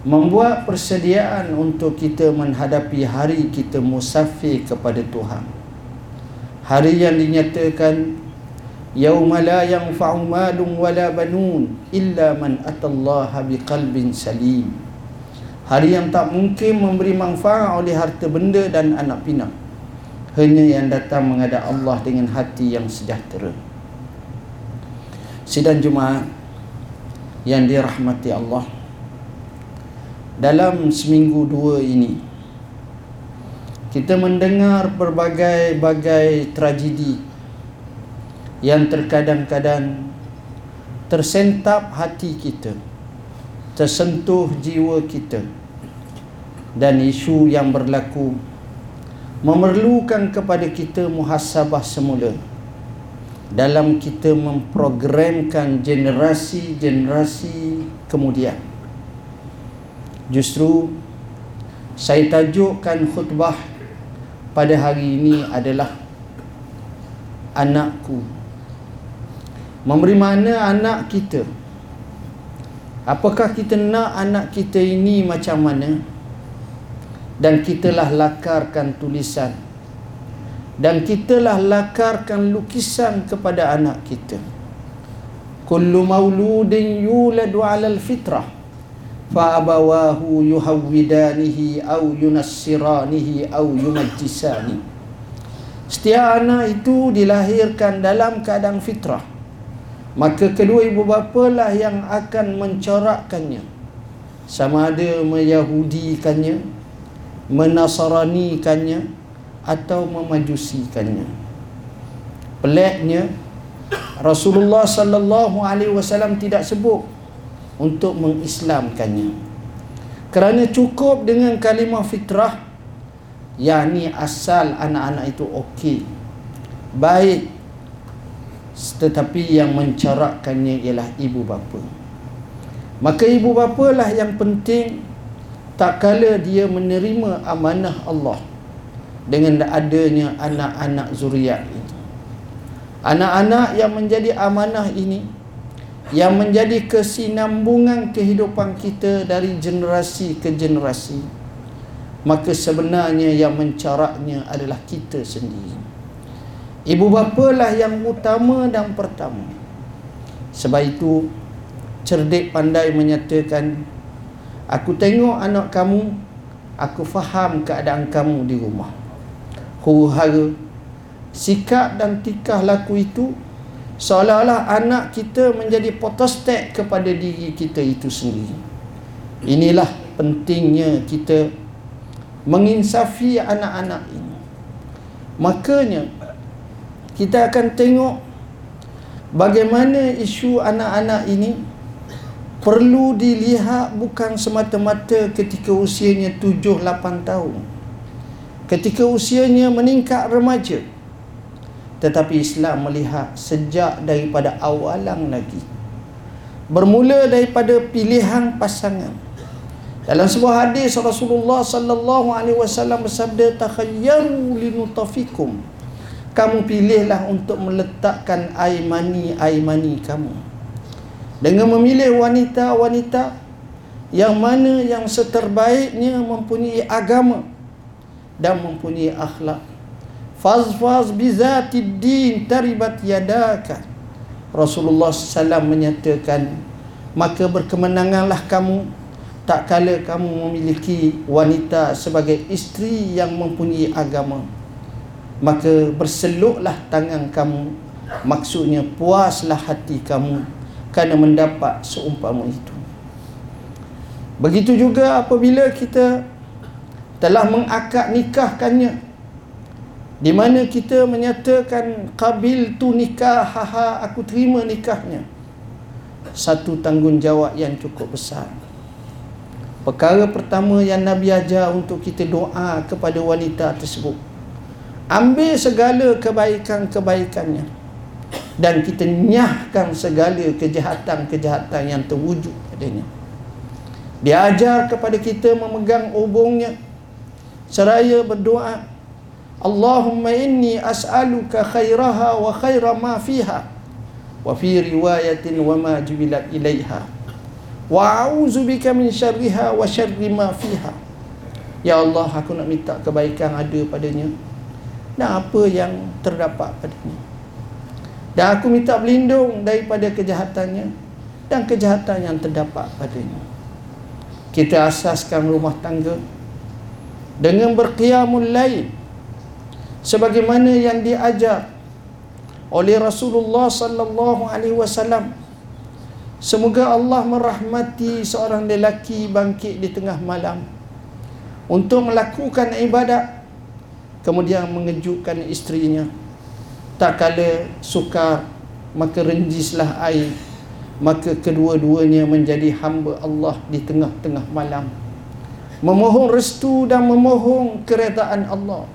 membuat persediaan untuk kita menghadapi hari kita musafir kepada Tuhan. Hari yang dinyatakan yauma la yanfa'u malun wala banun illa man atallaha biqalbin salim. Hari yang tak mungkin memberi manfaat oleh harta benda dan anak pinak. Hanya yang datang menghadap Allah dengan hati yang sejahtera. Sidang Jumaat yang dirahmati Allah dalam seminggu dua ini kita mendengar berbagai-bagai tragedi yang terkadang-kadang tersentap hati kita tersentuh jiwa kita dan isu yang berlaku memerlukan kepada kita muhasabah semula dalam kita memprogramkan generasi-generasi kemudian Justru saya tajukkan khutbah pada hari ini adalah anakku. Memberi mana anak kita? Apakah kita nak anak kita ini macam mana? Dan kitalah lakarkan tulisan dan kitalah lakarkan lukisan kepada anak kita. Kullu mauludin yuladu 'alal fitrah fa'abawahu yuhawwidanihi au yunassiranihi au yumajjisani setiap anak itu dilahirkan dalam keadaan fitrah. Maka kedua ibu bapa lah yang akan mencorakkannya. Sama ada meyahudikannya menasaranikannya atau memajusikannya. Peliknya Rasulullah sallallahu alaihi wasallam tidak sebut untuk mengislamkannya. Kerana cukup dengan kalimah fitrah yakni asal anak-anak itu okey baik tetapi yang mencarakkannya ialah ibu bapa. Maka ibu bapa lah yang penting tak kala dia menerima amanah Allah dengan adanya anak-anak zuriat itu. Anak-anak yang menjadi amanah ini yang menjadi kesinambungan kehidupan kita dari generasi ke generasi. Maka sebenarnya yang mencaraknya adalah kita sendiri. Ibu bapa lah yang utama dan pertama. Sebab itu cerdik pandai menyatakan aku tengok anak kamu aku faham keadaan kamu di rumah. Huru-hara sikap dan tikah laku itu seolah-olah anak kita menjadi potostek kepada diri kita itu sendiri. Inilah pentingnya kita menginsafi anak-anak ini. Makanya kita akan tengok bagaimana isu anak-anak ini perlu dilihat bukan semata-mata ketika usianya 7-8 tahun. Ketika usianya meningkat remaja tetapi Islam melihat sejak daripada awalan lagi. Bermula daripada pilihan pasangan. Dalam sebuah hadis Rasulullah sallallahu alaihi wasallam bersabda takhayyaru linutafikum. Kamu pilihlah untuk meletakkan air mani air mani kamu. Dengan memilih wanita-wanita yang mana yang seterbaiknya mempunyai agama dan mempunyai akhlak fazfaz bizatid din taribat yadaka. Rasulullah SAW menyatakan maka berkemenanganlah kamu. Tak kala kamu memiliki wanita sebagai isteri yang mempunyai agama maka berseluklah tangan kamu. Maksudnya puaslah hati kamu kerana mendapat seumpama itu. Begitu juga apabila kita telah mengakad nikahkannya di mana kita menyatakan kabil tu nikah haha aku terima nikahnya. Satu tanggungjawab yang cukup besar. Perkara pertama yang Nabi ajar untuk kita doa kepada wanita tersebut. Ambil segala kebaikan-kebaikannya. Dan kita nyahkan segala kejahatan-kejahatan yang terwujud padanya diajar kepada kita memegang obongnya. Seraya berdoa Allahumma inni as'aluka khairaha wa khaira ma fiha wa fi riwayatin wa ma jubilat ilaiha wa a'udzubika min syarriha wa syarri ma fiha. Ya Allah aku nak minta kebaikan ada padanya dan apa yang terdapat padanya. Dan aku minta berlindung daripada kejahatannya dan kejahatan yang terdapat padanya. Kita asaskan rumah tangga dengan berqiyamul lail sebagaimana yang diajar oleh Rasulullah sallallahu alaihi wasallam semoga Allah merahmati seorang lelaki bangkit di tengah malam untuk melakukan ibadat kemudian mengejutkan isterinya. Tak kala sukar maka renjislah air maka kedua-duanya menjadi hamba Allah di tengah-tengah malam. Memohon restu dan memohon keredaan Allah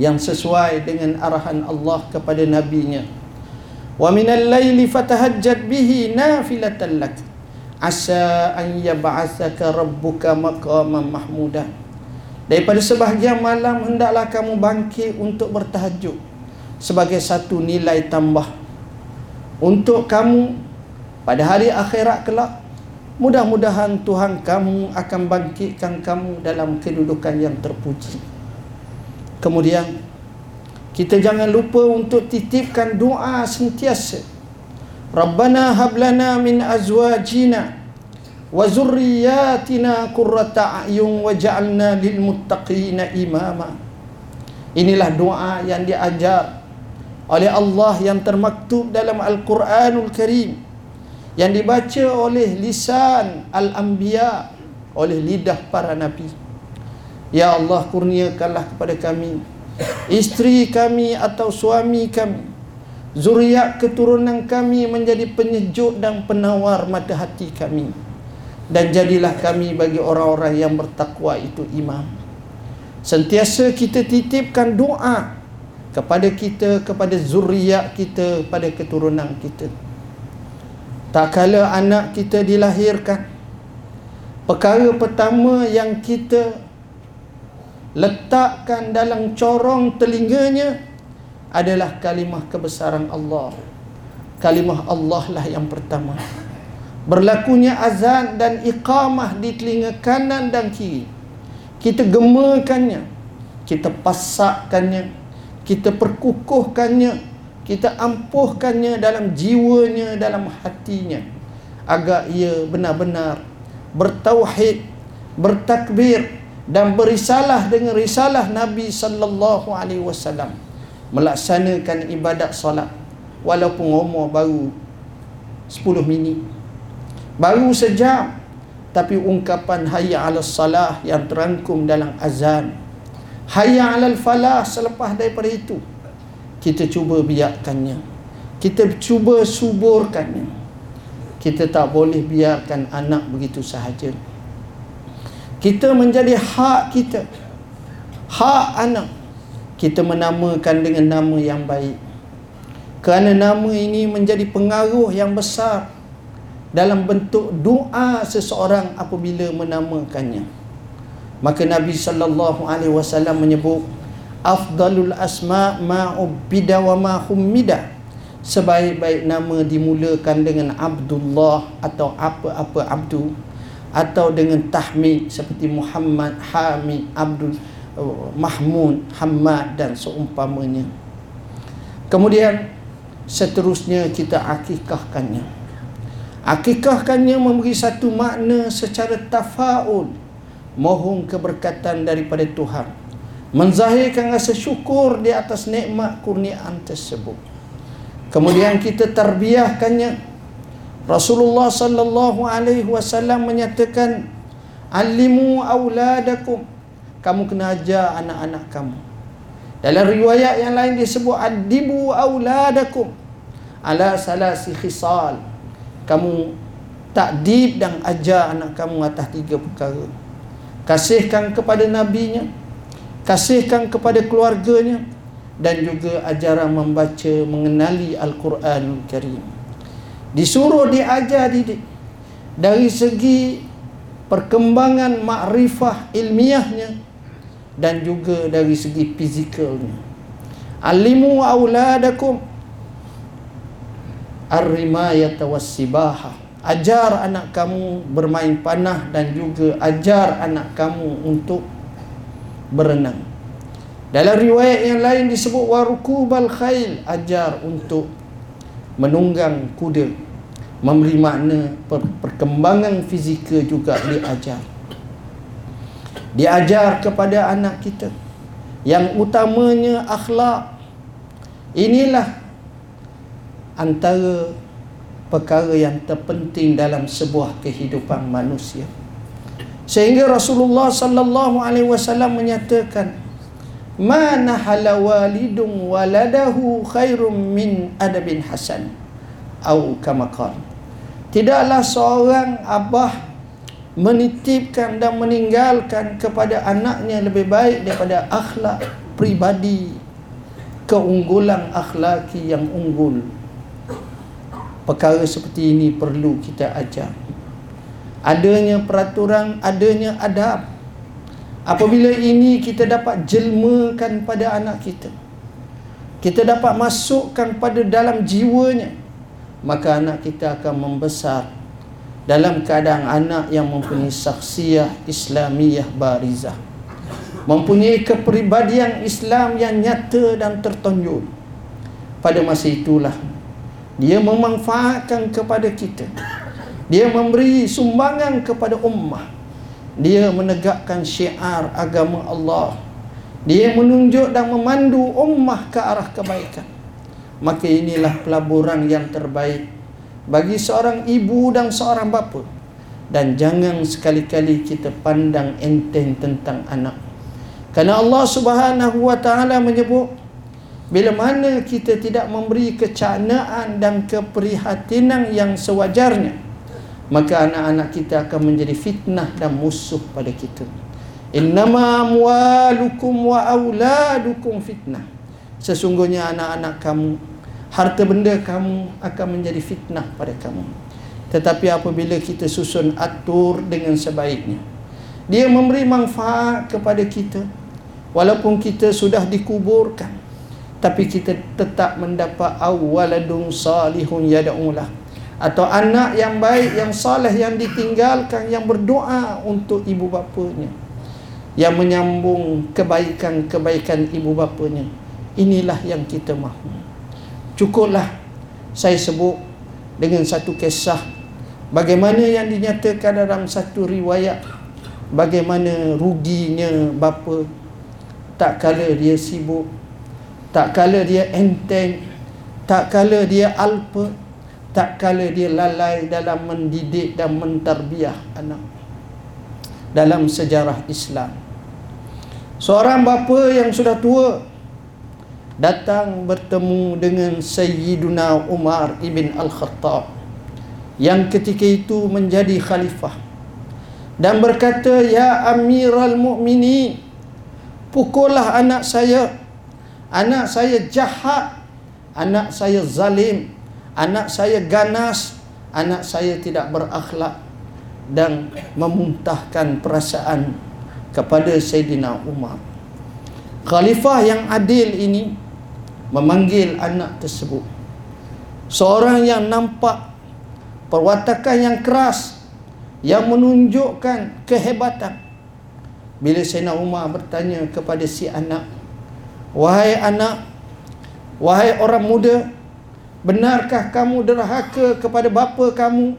yang sesuai dengan arahan Allah kepada nabinya. Wa minal laili fatahajjat bihi nafilatan lak. Asa an yab'atsaka rabbuka maqaman mahmuda daripada sebahagian malam hendaklah kamu bangkit untuk bertahajud sebagai satu nilai tambah untuk kamu pada hari akhirat kelak. Mudah-mudahan Tuhan kamu akan bangkitkan kamu dalam kedudukan yang terpuji Kemudian kita jangan lupa untuk titipkan doa sentiasa. Rabbana hablana min azwajina wa zurriyatina qurrata a'yun waj'alna lil muttaqina imama. Inilah doa yang diajar oleh Allah yang termaktub dalam Al-Quranul Karim yang dibaca oleh lisan al-anbiya oleh lidah para nabi. Ya Allah kurniakanlah kepada kami. Isteri kami atau suami kami. Zuriat keturunan kami menjadi penyejuk dan penawar mata hati kami. Dan jadilah kami bagi orang-orang yang bertakwa itu imam Sentiasa kita titipkan doa Kepada kita, kepada zuriat kita, pada keturunan kita. Tak kala anak kita dilahirkan Perkara pertama yang kita letakkan dalam corong telinganya adalah kalimah kebesaran Allah. Kalimah Allah lah yang pertama. Berlakunya azan dan iqamah di telinga kanan dan kiri. Kita gemakannya. Kita pasakkannya. Kita perkukuhkannya. Kita ampuhkannya dalam jiwanya, dalam hatinya. Agar ia benar-benar bertauhid, bertakbir, dan berisalah dengan risalah Nabi sallallahu alaihi wasallam melaksanakan ibadat solat walaupun umur baru 10 minit. Baru sejam tapi ungkapan hayya 'alas salah yang terangkum dalam azan. Hayya 'alal falah selepas daripada itu kita cuba biarkannya. Kita cuba suburkannya. Kita tak boleh biarkan anak begitu sahaja kita menjadi hak kita. Hak anak. Kita menamakan dengan nama yang baik. Kerana nama ini menjadi pengaruh yang besar dalam bentuk doa seseorang apabila menamakannya. Maka Nabi sallallahu alaihi wasallam menyebut afdalul asma ma ubida wa ma humida sebaik-baik nama dimulakan dengan Abdullah atau apa-apa Abdul atau dengan tahmid seperti Muhammad, Hamid, Abdul uh, Mahmud, Hamad dan seumpamanya. Kemudian seterusnya kita akikahkannya. Akikahkannya memberi satu makna secara tafaul mohon keberkatan daripada Tuhan. Menzahirkan rasa syukur di atas nikmat kurniaan tersebut. Kemudian kita terbiahkannya Rasulullah sallallahu alaihi wasallam menyatakan alimu auladakum. Kamu kena ajar anak-anak kamu. Dalam riwayat yang lain disebut adibu auladakum. Ala salasi khisal. Kamu takdib dan ajar anak kamu atas tiga perkara. Kasihkan kepada nabinya kasihkan kepada keluarganya dan juga ajaran membaca mengenali al-Quranul Karim disuruh diajar didik. Dari segi perkembangan makrifah ilmiahnya dan juga dari segi fizikalnya. Alimu auladakum was-sibaha. Ajar anak kamu bermain panah dan juga ajar anak kamu untuk berenang. Dalam riwayat yang lain disebut warukubal khail ajar untuk menunggang kuda memberi makna per- perkembangan fizikal juga diajar diajar kepada anak kita yang utamanya akhlak inilah antara perkara yang terpenting dalam sebuah kehidupan manusia. Sehingga Rasulullah sallallahu alaihi wasallam menyatakan, "Mana hala walidun waladahu khairum min adabin hasan." Atau kama qala. Tidaklah seorang abah menitipkan dan meninggalkan kepada anaknya lebih baik daripada akhlak pribadi keunggulan akhlaki yang unggul. Perkara seperti ini perlu kita ajar. Adanya peraturan adanya adab. Apabila ini kita dapat jelmakan pada anak kita kita dapat masukkan pada dalam jiwanya maka anak kita akan membesar dalam keadaan anak yang mempunyai saksiah Islamiyah barizah. Mempunyai kepribadian Islam yang nyata dan tertonjol pada masa itulah dia memanfaatkan kepada kita. Dia memberi sumbangan kepada ummah. Dia menegakkan syiar agama Allah. Dia menunjuk dan memandu ummah ke arah kebaikan maka inilah pelaburan yang terbaik bagi seorang ibu dan seorang bapa. Dan jangan sekali-kali kita pandang enteng tentang anak. Kerana Allah Subhanahu wa taala menyebut bila mana kita tidak memberi kecanaan dan keprihatinan yang sewajarnya maka anak-anak kita akan menjadi fitnah dan musuh pada kita. Innama amwalukum wa auladukum fitnah. Sesungguhnya anak-anak kamu harta benda kamu akan menjadi fitnah pada kamu. Tetapi apabila kita susun atur dengan sebaiknya dia memberi manfaat kepada kita. Walaupun kita sudah dikuburkan tapi kita tetap mendapat awaladun salihun yad'ulah atau anak yang baik yang saleh yang ditinggalkan yang berdoa untuk ibu bapanya yang menyambung kebaikan-kebaikan ibu bapanya. Inilah yang kita mahu cukuplah saya sebut dengan satu kisah. Bagaimana yang dinyatakan dalam satu riwayat bagaimana ruginya bapa tak kala dia sibuk tak kala dia enteng tak kala dia alpa tak kala dia lalai dalam mendidik dan mentarbiah anak. Dalam sejarah Islam seorang bapa yang sudah tua datang bertemu dengan Sayyiduna Umar ibn Al-Khattab yang ketika itu menjadi khalifah. Dan berkata ya Amirul Mukminin pukullah anak saya. Anak saya jahat anak saya zalim anak saya ganas anak saya tidak berakhlak dan memuntahkan perasaan kepada Sayyidina Umar. Khalifah yang adil ini memanggil anak tersebut. Seorang yang nampak perwatakan yang keras yang menunjukkan kehebatan. Bila Sayyidina Umar bertanya kepada si anak Wahai anak Wahai orang muda Benarkah kamu derhaka kepada bapa kamu?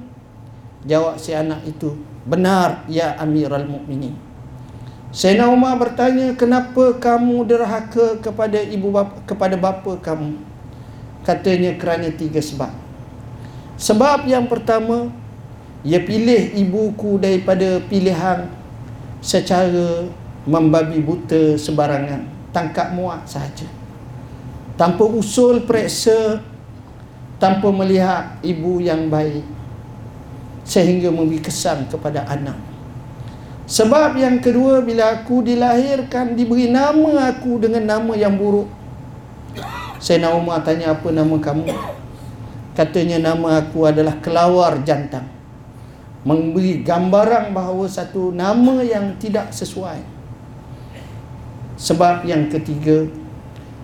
Jawab si anak itu Benar ya Amirul Mukminin. Sayyidina Umar bertanya Kenapa kamu derhaka kepada ibu bapa, kepada bapa kamu? Katanya kerana tiga sebab. Sebab yang pertama Ia pilih ibuku daripada pilihan Secara membabi buta sebarangan tangkap muat saja tanpa usul periksa tanpa melihat ibu yang baik sehingga memberi kesan kepada anak sebab yang kedua bila aku dilahirkan diberi nama aku dengan nama yang buruk. Nak Umar tanya apa nama kamu? Katanya nama aku adalah kelawar jantan memberi gambaran bahawa satu nama yang tidak sesuai. Sebab yang ketiga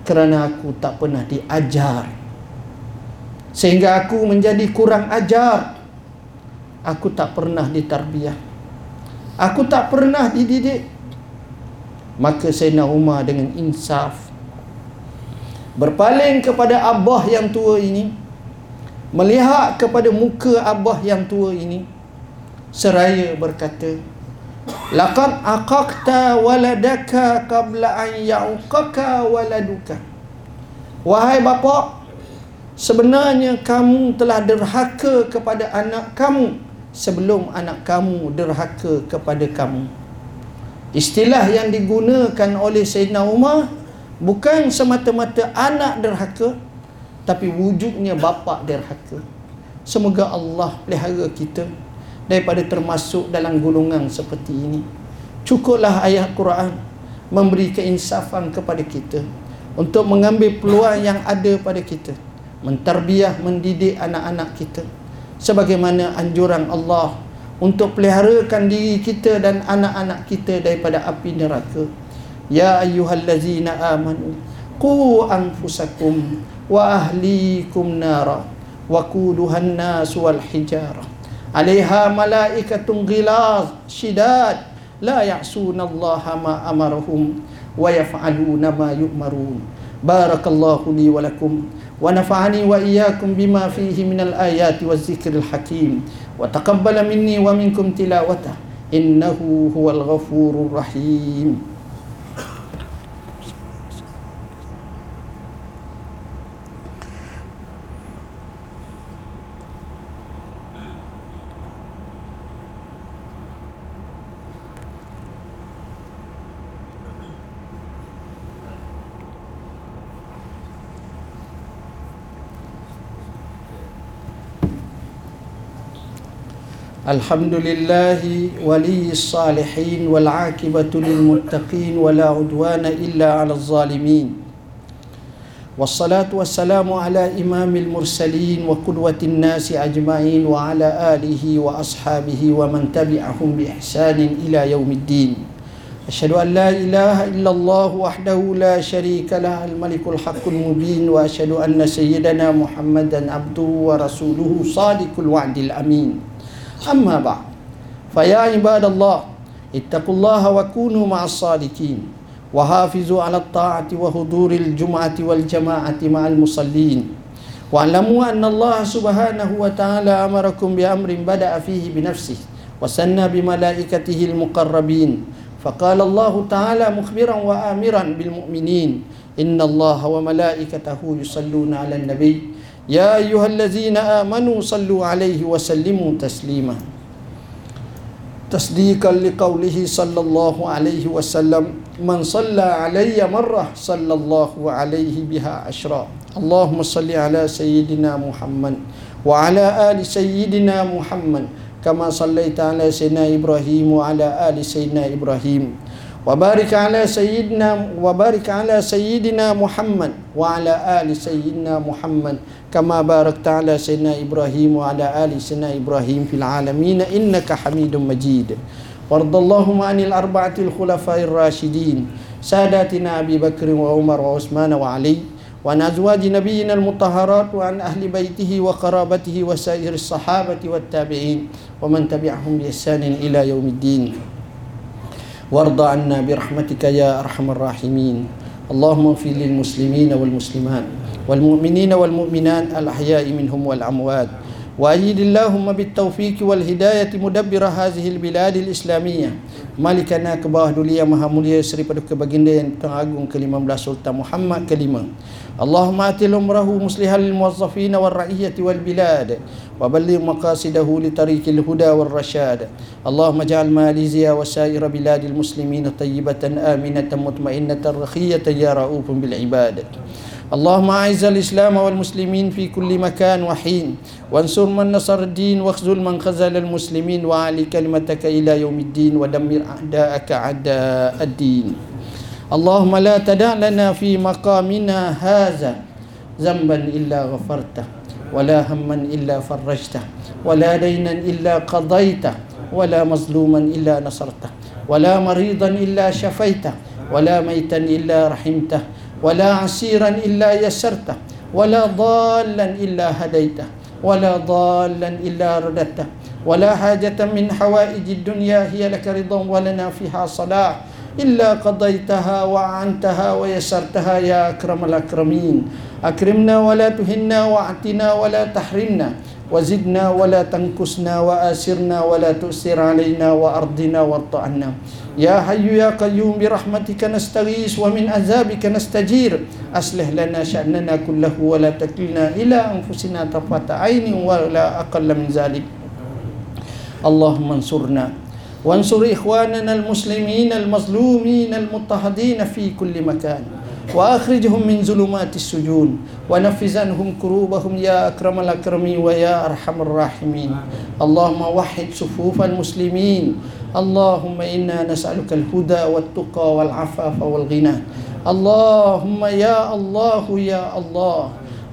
kerana aku tak pernah diajar. Sehingga aku menjadi kurang ajar. Aku tak pernah ditarbiyah Aku tak pernah dididik. Maka Sayyidina Umar dengan insaf Berpaling kepada abah yang tua ini Melihat kepada muka abah yang tua ini Seraya berkata Laqad aqaqta waladaka qabla an ya'uqaka waladuka. Wahai bapa Sebenarnya kamu telah derhaka kepada anak kamu Sebelum anak kamu derhaka kepada kamu. Istilah yang digunakan oleh Sayyidina Umar Bukan semata-mata anak derhaka Tapi wujudnya bapa derhaka. Semoga Allah pelihara kita Daripada termasuk dalam golongan seperti ini. Cukuplah ayat Quran Memberi keinsafan kepada kita Untuk mengambil peluang yang ada pada kita Mentarbiah, mendidik anak-anak kita Sebagaimana anjuran Allah untuk peliharakan diri kita dan anak-anak kita daripada api neraka. Ya ayyuhallazina amanu qu anfusakum wa ahlikum nara wa quduhan nas wal hijara. 'Alaiha malaikatun ghilaz shidad la ya'suna ma amarahum wa yaf'aluna ma yu'marun. Barakallahu li wa lakum ونفعني وإياكم بما فيه من الآيات والذكر الحكيم وتقبل مني ومنكم تلاوته إنه هو الغفور الرحيم الحمد لله ولي الصالحين والعاقبة للمتقين ولا عدوان إلا على الظالمين. والصلاة والسلام على إمام المرسلين وقدوة الناس أجمعين وعلى آله وأصحابه ومن تبعهم بإحسان إلى يوم الدين. أشهد أن لا إله إلا الله وحده لا شريك له الملك الحق المبين وأشهد أن سيدنا محمدا عبده ورسوله صادق الوعد الأمين. أما بعد فيا عباد الله اتقوا الله وكونوا مع الصادقين وحافظوا على الطاعة وحضور الجمعة والجماعة مع المصلين واعلموا أن الله سبحانه وتعالى أمركم بأمر بدأ فيه بنفسه وسنى بملائكته المقربين فقال الله تعالى مخبرا وآمرا بالمؤمنين إن الله وملائكته يصلون على النبي يا أيها الذين آمنوا صلوا عليه وسلموا تسليما تصديقا لقوله صلى الله عليه وسلم من صلى علي مرة صلى الله عليه بها عشرا اللهم صل على سيدنا محمد وعلى آل سيدنا محمد كما صليت على سيدنا إبراهيم وعلى آل سيدنا إبراهيم وبارك على سيدنا وبارك على سيدنا محمد وعلى آل سيدنا محمد كما باركت على سيدنا إبراهيم وعلى آل سيدنا إبراهيم في العالمين إنك حميد مجيد وارض اللهم عن الأربعة الخلفاء الراشدين ساداتنا أبي بكر وعمر وعثمان وعلي وعن أزواج نبينا المطهرات وعن أهل بيته وقرابته وسائر الصحابة والتابعين ومن تبعهم بإحسان إلى يوم الدين وارض عنا برحمتك يا أرحم الراحمين اللهم اغفر للمسلمين والمسلمات والمؤمنين والمؤمنات الأحياء منهم والأموات وأيد اللهم بالتوفيق والهداية مدبر هذه البلاد الإسلامية مالكنا كباه دوليا مها mulia Seri Paduka Baginda yang Agung ke-15 Sultan Muhammad kelima اللهم آتل عمره مصلحا للموظفين والرعية والبلاد وبلغ مقاصده لطريق الهدى والرشاد اللهم اجعل ماليزيا وسائر بلاد المسلمين طيبة آمنة مطمئنة رخية يا رؤوف بالعباد اللهم أعز الإسلام والمسلمين في كل مكان وحين وانصر من نصر الدين واخذل من خذل المسلمين وعلي كلمتك إلى يوم الدين ودمر أعداءك أعداء الدين. اللهم لا تدع لنا في مقامنا هذا ذنبا إلا غفرته ولا هما إلا فرجته ولا دينا إلا قضيته ولا مظلوما إلا نصرته ولا مريضا إلا شفيته ولا ميتا إلا رحمته ولا عسيرا إلا يسرته ولا ضالا إلا هديته ولا ضالا إلا رددته ولا حاجة من حوائج الدنيا هي لك رضا ولنا فيها صلاح إلا قضيتها وعنتها ويسرتها يا أكرم الأكرمين أكرمنا ولا تهنا وأعتنا ولا تحرمنا وزدنا ولا تنكسنا وآسرنا ولا تؤسر علينا وأرضنا وارض عنا يا حي يا قيوم برحمتك نستغيث ومن عذابك نستجير أصلح لنا شأننا كله ولا تكلنا إلى أنفسنا طرفة عين ولا أقل من ذلك اللهم انصرنا وانصر إخواننا المسلمين المظلومين المضطهدين في كل مكان وأخرجهم من ظلمات السجون ونفذ عنهم كروبهم يا أكرم الأكرمين ويا أرحم الراحمين اللهم وحد صفوف المسلمين اللهم إنا نسألك الهدى والتقى والعفاف والغنى اللهم يا الله يا الله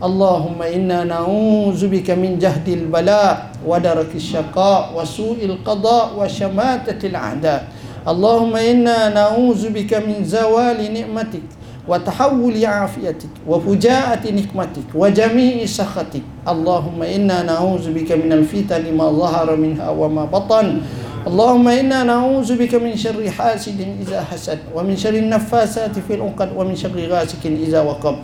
اللهم إنا نعوذ بك من جهد البلاء ودرك الشقاء وسوء القضاء وشماتة الأعداء اللهم إنا نعوذ بك من زوال نعمتك وتحول عافيتك وفجاءة نقمتك وجميع سخطك اللهم إنا نعوذ بك من الفتن ما ظهر منها وما بطن اللهم إنا نعوذ بك من شر حاسد إذا حسد ومن شر النفاسات في العقد ومن شر غاسق إذا وقب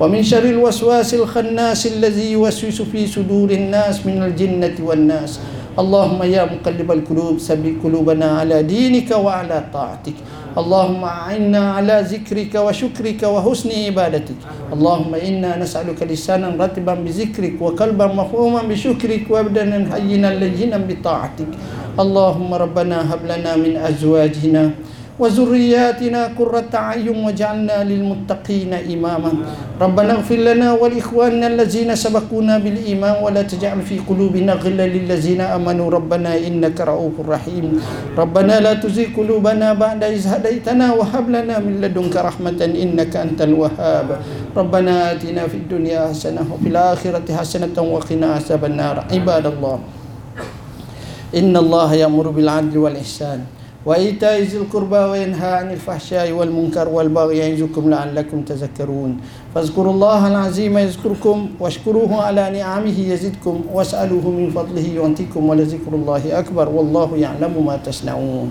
ومن شر الوسواس الخناس الذي يوسوس في صدور الناس من الجنة والناس اللهم يا مقلب القلوب ثبت قلوبنا على دينك وعلى طاعتك اللهم أعنا على ذكرك وشكرك وحسن عبادتك اللهم إنا نسألك لسانا رتبا بذكرك وقلبا مفهوما بشكرك وبدنا هينا لينا بطاعتك اللهم ربنا هب لنا من أزواجنا وذرياتنا قرة أعين واجعلنا للمتقين إماما ربنا اغفر لنا ولإخواننا الذين سبقونا بالإيمان ولا تجعل في قلوبنا غلا للذين آمنوا ربنا إنك رؤوف رحيم ربنا لا تزغ قلوبنا بعد إذ هديتنا وهب لنا من لدنك رحمة إنك أنت الوهاب ربنا آتنا في الدنيا حسنة وفي الآخرة حسنة وقنا عذاب النار عباد الله إن الله يأمر بالعدل والإحسان وإيتاء ذي القربى وينهى عن الفحشاء والمنكر والبغي يعظكم لعلكم تذكرون فاذكروا الله العظيم يذكركم واشكروه على نعمه يزدكم واسألوه من فضله يعطيكم ولذكر الله أكبر والله يعلم ما تصنعون